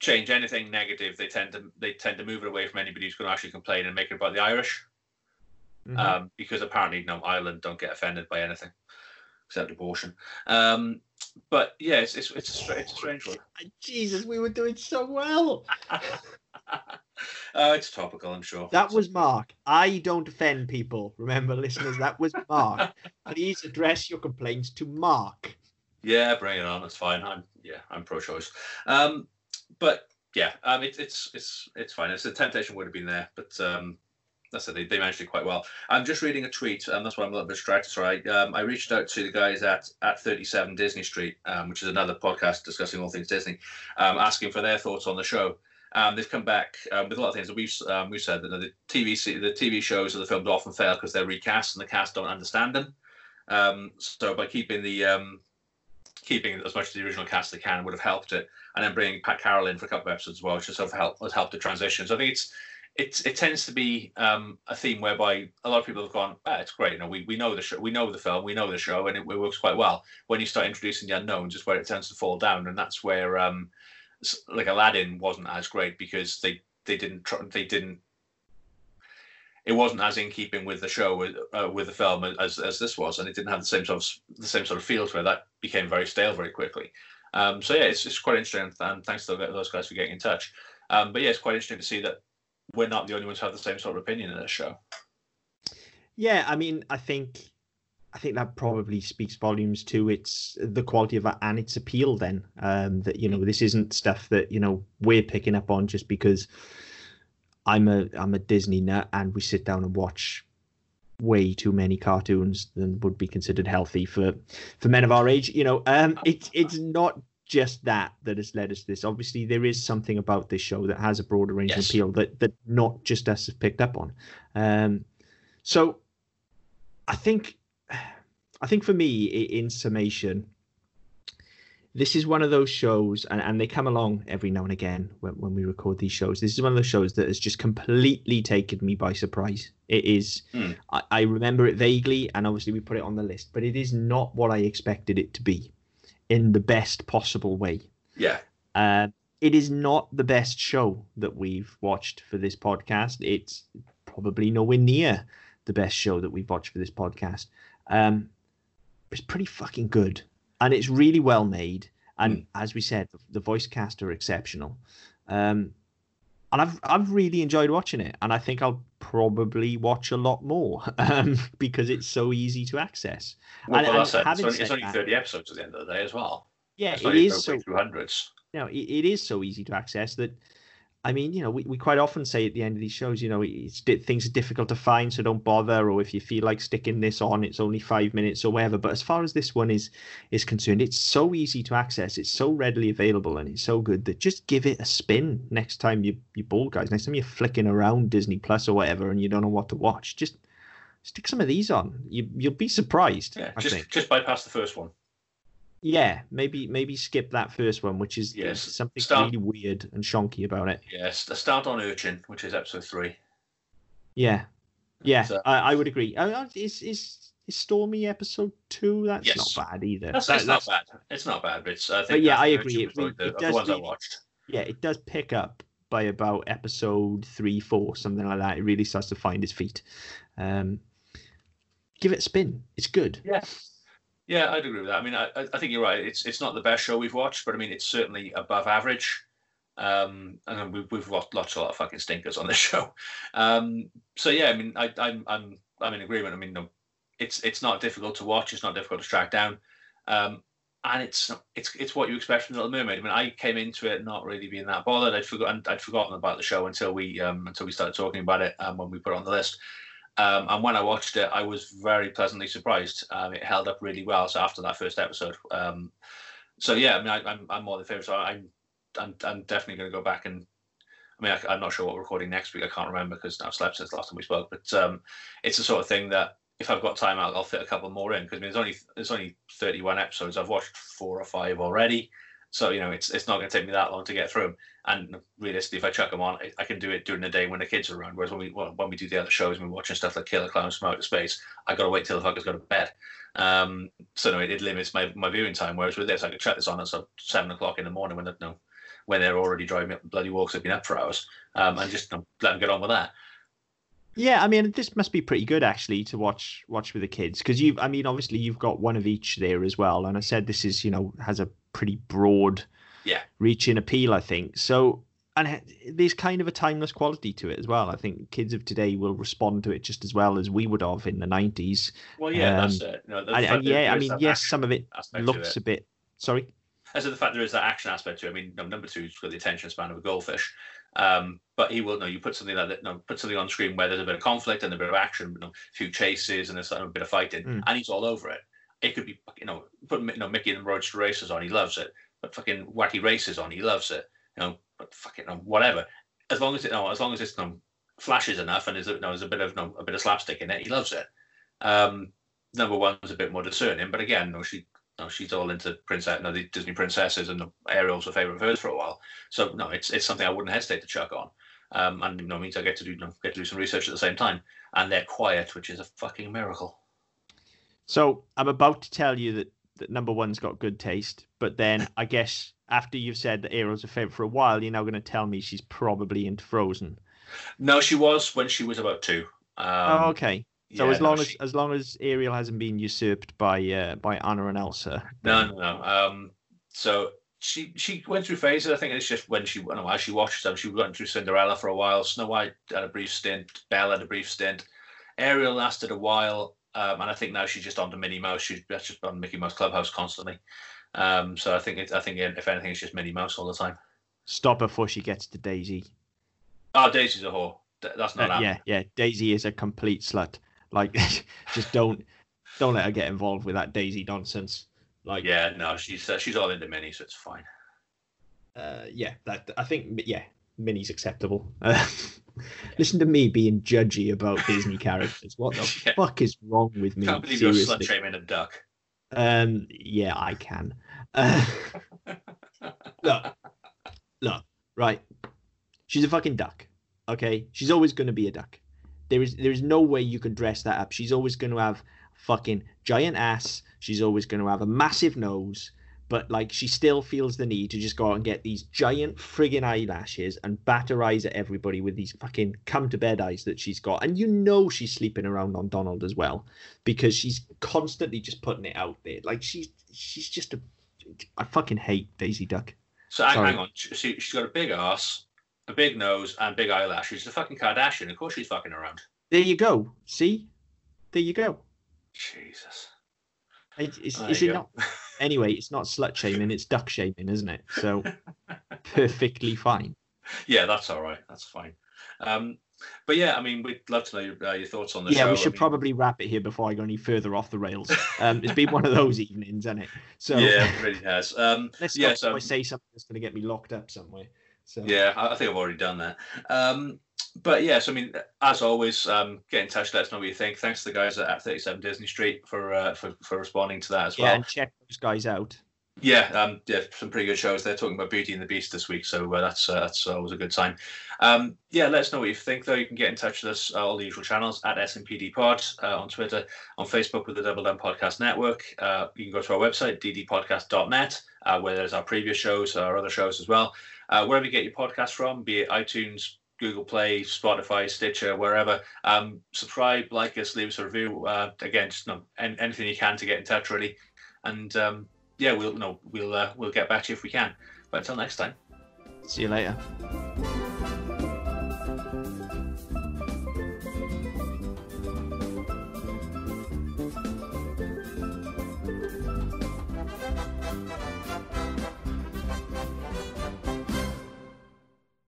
changed anything negative. They tend to they tend to move it away from anybody who's going to actually complain and make it about the Irish. Mm-hmm. Um, because apparently, no, Ireland don't get offended by anything except abortion. Um, but yeah, it's it's, it's, a, strange, it's a strange one. Jesus, we were doing so well. Oh, it's topical, I'm sure. That was Mark. I don't offend people. Remember, listeners, that was Mark. Please address your complaints to Mark. Yeah, bring it on. That's fine. I'm yeah, I'm pro-choice. Um, but yeah, um, it, it's it's it's fine. It's the temptation would have been there, but um, that's it. They, they managed it quite well. I'm just reading a tweet, and that's why I'm a little bit distracted. Sorry, I, um, I reached out to the guys at at 37 Disney Street, um, which is another podcast discussing all things Disney, um, asking for their thoughts on the show. Um, they've come back um, with a lot of things that we've um, we've said that the TV the TV shows of the films often fail because they're recast and the cast don't understand them. Um, so by keeping the um, keeping as much of the original cast as they can would have helped it, and then bringing Pat Carroll in for a couple of episodes as well, which has sort of helped has helped the transition. So I think it's it, it tends to be um, a theme whereby a lot of people have gone, ah, it's great. You know, we, we know the show, we know the film, we know the show, and it, it, works quite well. When you start introducing the unknowns, is where it tends to fall down, and that's where um, like Aladdin wasn't as great because they they didn't try, they didn't. It wasn't as in keeping with the show with uh, with the film as, as this was, and it didn't have the same sort of the same sort of feel to it. That became very stale very quickly. Um, so yeah, it's, it's quite interesting, and thanks to those guys for getting in touch. Um, but yeah, it's quite interesting to see that we're not the only ones who have the same sort of opinion in this show. Yeah, I mean, I think I think that probably speaks volumes to its the quality of it and its appeal. Then um, that you know this isn't stuff that you know we're picking up on just because I'm a I'm a Disney nut and we sit down and watch way too many cartoons than would be considered healthy for for men of our age. You know, um, it's it's not just that that has led us to this. Obviously, there is something about this show that has a broader range yes. of appeal that that not just us have picked up on. Um, so, I think, I think for me, in summation, this is one of those shows, and, and they come along every now and again when, when we record these shows. This is one of those shows that has just completely taken me by surprise. It is, mm. I, I remember it vaguely, and obviously we put it on the list, but it is not what I expected it to be in the best possible way. Yeah. Uh, it is not the best show that we've watched for this podcast. It's probably nowhere near the best show that we've watched for this podcast. Um, it's pretty fucking good, and it's really well made. And mm. as we said, the, the, voice cast are exceptional. Um, and I've I've really enjoyed watching it, and I think I'll probably watch a lot more um, because it's so easy to access. Well, and, well that's and it. It's only, it's only that, thirty episodes at the end of the day as well. Yeah, it's it is so hundreds. You know, it, it is so easy to access that I mean, you know, we, we quite often say at the end of these shows, you know, it's, things are difficult to find, so don't bother. Or if you feel like sticking this on, it's only five minutes or whatever. But as far as this one is is concerned, it's so easy to access, it's so readily available, and it's so good that just give it a spin next time you you bored, guys. Next time you're flicking around Disney Plus or whatever, and you don't know what to watch, just stick some of these on. You you'll be surprised. Yeah, I just think. just bypass the first one. Yeah, maybe maybe skip that first one, which is yes. something start, really weird and shonky about it. Yes, the start on Urchin, which is episode three. Yeah, yeah, so, I, I, would agree. Uh, is is is Stormy episode two? That's yes. not bad either. That's, that, not bad. It's not bad, but, it's, I but yeah, I agree. It, the, does the ones really, I watched. Yeah, it does pick up by about episode three, four, something like that. It really starts to find its feet. Um, give it a spin. It's good. Yeah. Yeah, I'd agree with that. I mean, I, I think you're right. It's it's not the best show we've watched, but I mean, it's certainly above average. Um, and we've we've watched lots a lot of fucking stinkers on this show. Um, so yeah, I mean, I, I'm I'm I'm in agreement. I mean, no, it's it's not difficult to watch. It's not difficult to track down. Um, and it's it's it's what you expect from Little Mermaid. I mean, I came into it not really being that bothered. I'd forgotten I'd forgotten about the show until we um, until we started talking about it um, when we put it on the list. Um, and when I watched it, I was very pleasantly surprised. Um, it held up really well. So after that first episode, um, so yeah, I mean, I, am I'm, I'm more than favorite. So I'm, I'm I'm definitely going to go back and. I mean, I, am not sure what we're recording next week. I can't remember because I've slept since the last time we spoke. But um, it's the sort of thing that if I've got time, I'll, I'll fit a couple more in because I mean, there's only there's only 31 episodes. I've watched four or five already. So you know, it's it's not going to take me that long to get through them. And realistically, if I chuck them on, I, I can do it during the day when the kids are around. Whereas when we when we do the other shows, we're watching stuff like Killer Clowns from Outer Space, I got to wait till the fuckers go to bed. Um, so no, it, it, limits my, my viewing time. Whereas with this, I could chuck this on at so seven o'clock in the morning when they, you know, when they're already driving up bloody walks, have been up for hours, um, and just you know, let them get on with that. Yeah, I mean, this must be pretty good actually to watch watch with the kids because you, I mean, obviously you've got one of each there as well, and I said this is you know has a pretty broad, yeah, reaching appeal. I think so, and there's kind of a timeless quality to it as well. I think kids of today will respond to it just as well as we would have in the nineties. Well, yeah, um, that's it. No, and, and yeah, I mean, yes, some of it looks it. a bit. Sorry. As to the fact there is that action aspect to it. I mean, number two's got the attention span of a goldfish. Um, but he will know you put something like that, put something on screen where there's a bit of conflict and a bit of action, you know, a few chases and a, a bit of fighting, mm. and he's all over it. It could be, you know, put you know Mickey and Roadster Racers on, he loves it. But fucking wacky races on, he loves it. You know, but fucking you know, whatever. As long as it, you know, as long as it's you know, flashes enough and there's, you know, there's a bit of you know, a bit of slapstick in it, he loves it. Um, number one was a bit more discerning, but again, you know, she no, she's all into princess, no, the Disney princesses, and Ariel's a favorite of hers for a while. So no, it's it's something I wouldn't hesitate to chuck on. Um, and you know, means I get to do you know, get to do some research at the same time, and they're quiet, which is a fucking miracle. So I'm about to tell you that, that number one's got good taste, but then I guess after you've said that Ariel's a favorite for a while, you're now going to tell me she's probably into Frozen. No, she was when she was about two. Um, oh, okay. So yeah, as long no, as she... as long as Ariel hasn't been usurped by uh, by Anna and Elsa. Then... No, no, no. Um, so she she went through phases. I think it's just when she know, as she watched them, she went through Cinderella for a while. Snow White had a brief stint. Belle had a brief stint. Ariel lasted a while, um, and I think now she's just on to Minnie Mouse. She's just on Mickey Mouse Clubhouse constantly. Um, so I think it, I think if anything, it's just Minnie Mouse all the time. Stop before she gets to Daisy. Oh, Daisy's a whore. That's not. Uh, yeah, yeah. Daisy is a complete slut. Like, just don't don't let her get involved with that Daisy nonsense. Like, yeah, no, she's uh, she's all into Minnie, so it's fine. Uh, yeah, that I think yeah, Minnie's acceptable. Uh, listen to me being judgy about Disney characters. What the yeah. fuck is wrong with me? Can't believe Seriously. you're slut shaming a duck. Um, yeah, I can. Uh, look, look, right. She's a fucking duck. Okay, she's always going to be a duck. There is there is no way you can dress that up. She's always going to have fucking giant ass. She's always going to have a massive nose. But like she still feels the need to just go out and get these giant friggin' eyelashes and batter eyes at everybody with these fucking come to bed eyes that she's got. And you know she's sleeping around on Donald as well because she's constantly just putting it out there. Like she's she's just a I fucking hate Daisy Duck. So hang, hang on, she, she's got a big ass, a big nose and big eyelashes. She's a fucking Kardashian. Of course she's fucking around. There you go. See? There you go. Jesus. Is, is it not? Anyway, it's not slut shaming, it's duck shaming, isn't it? So perfectly fine. Yeah, that's all right. That's fine. Um, but yeah, I mean, we'd love to know your, uh, your thoughts on the yeah, show. we should I mean... probably wrap it here before I go any further off the rails. Um, it's been one of those evenings, hasn't it? So yeah, it really has. Um, let's yeah, so... I say something that's going to get me locked up somewhere. So yeah, I, think I've already done that. Um, but yes, I mean, as always, um, get in touch. Let us know what you think. Thanks to the guys at 37 Disney Street for uh, for for responding to that as well. Yeah, and check those guys out. Yeah, um, yeah, some pretty good shows. They're talking about Beauty and the Beast this week, so uh, that's uh, that's always a good sign. Um, yeah, let us know what you think. Though you can get in touch with us uh, all the usual channels at SMPD Pod uh, on Twitter, on Facebook with the Double Down Podcast Network. Uh, you can go to our website ddpodcast.net uh, whether it's our previous shows our other shows as well. Uh, wherever you get your podcast from, be it iTunes, Google Play, Spotify, Stitcher, wherever. Um, subscribe, like us, leave us a review. Uh, again, just anything you can to get in touch, really. And um, yeah, we'll no, we'll uh, we'll get back to you if we can. But until next time. See you later.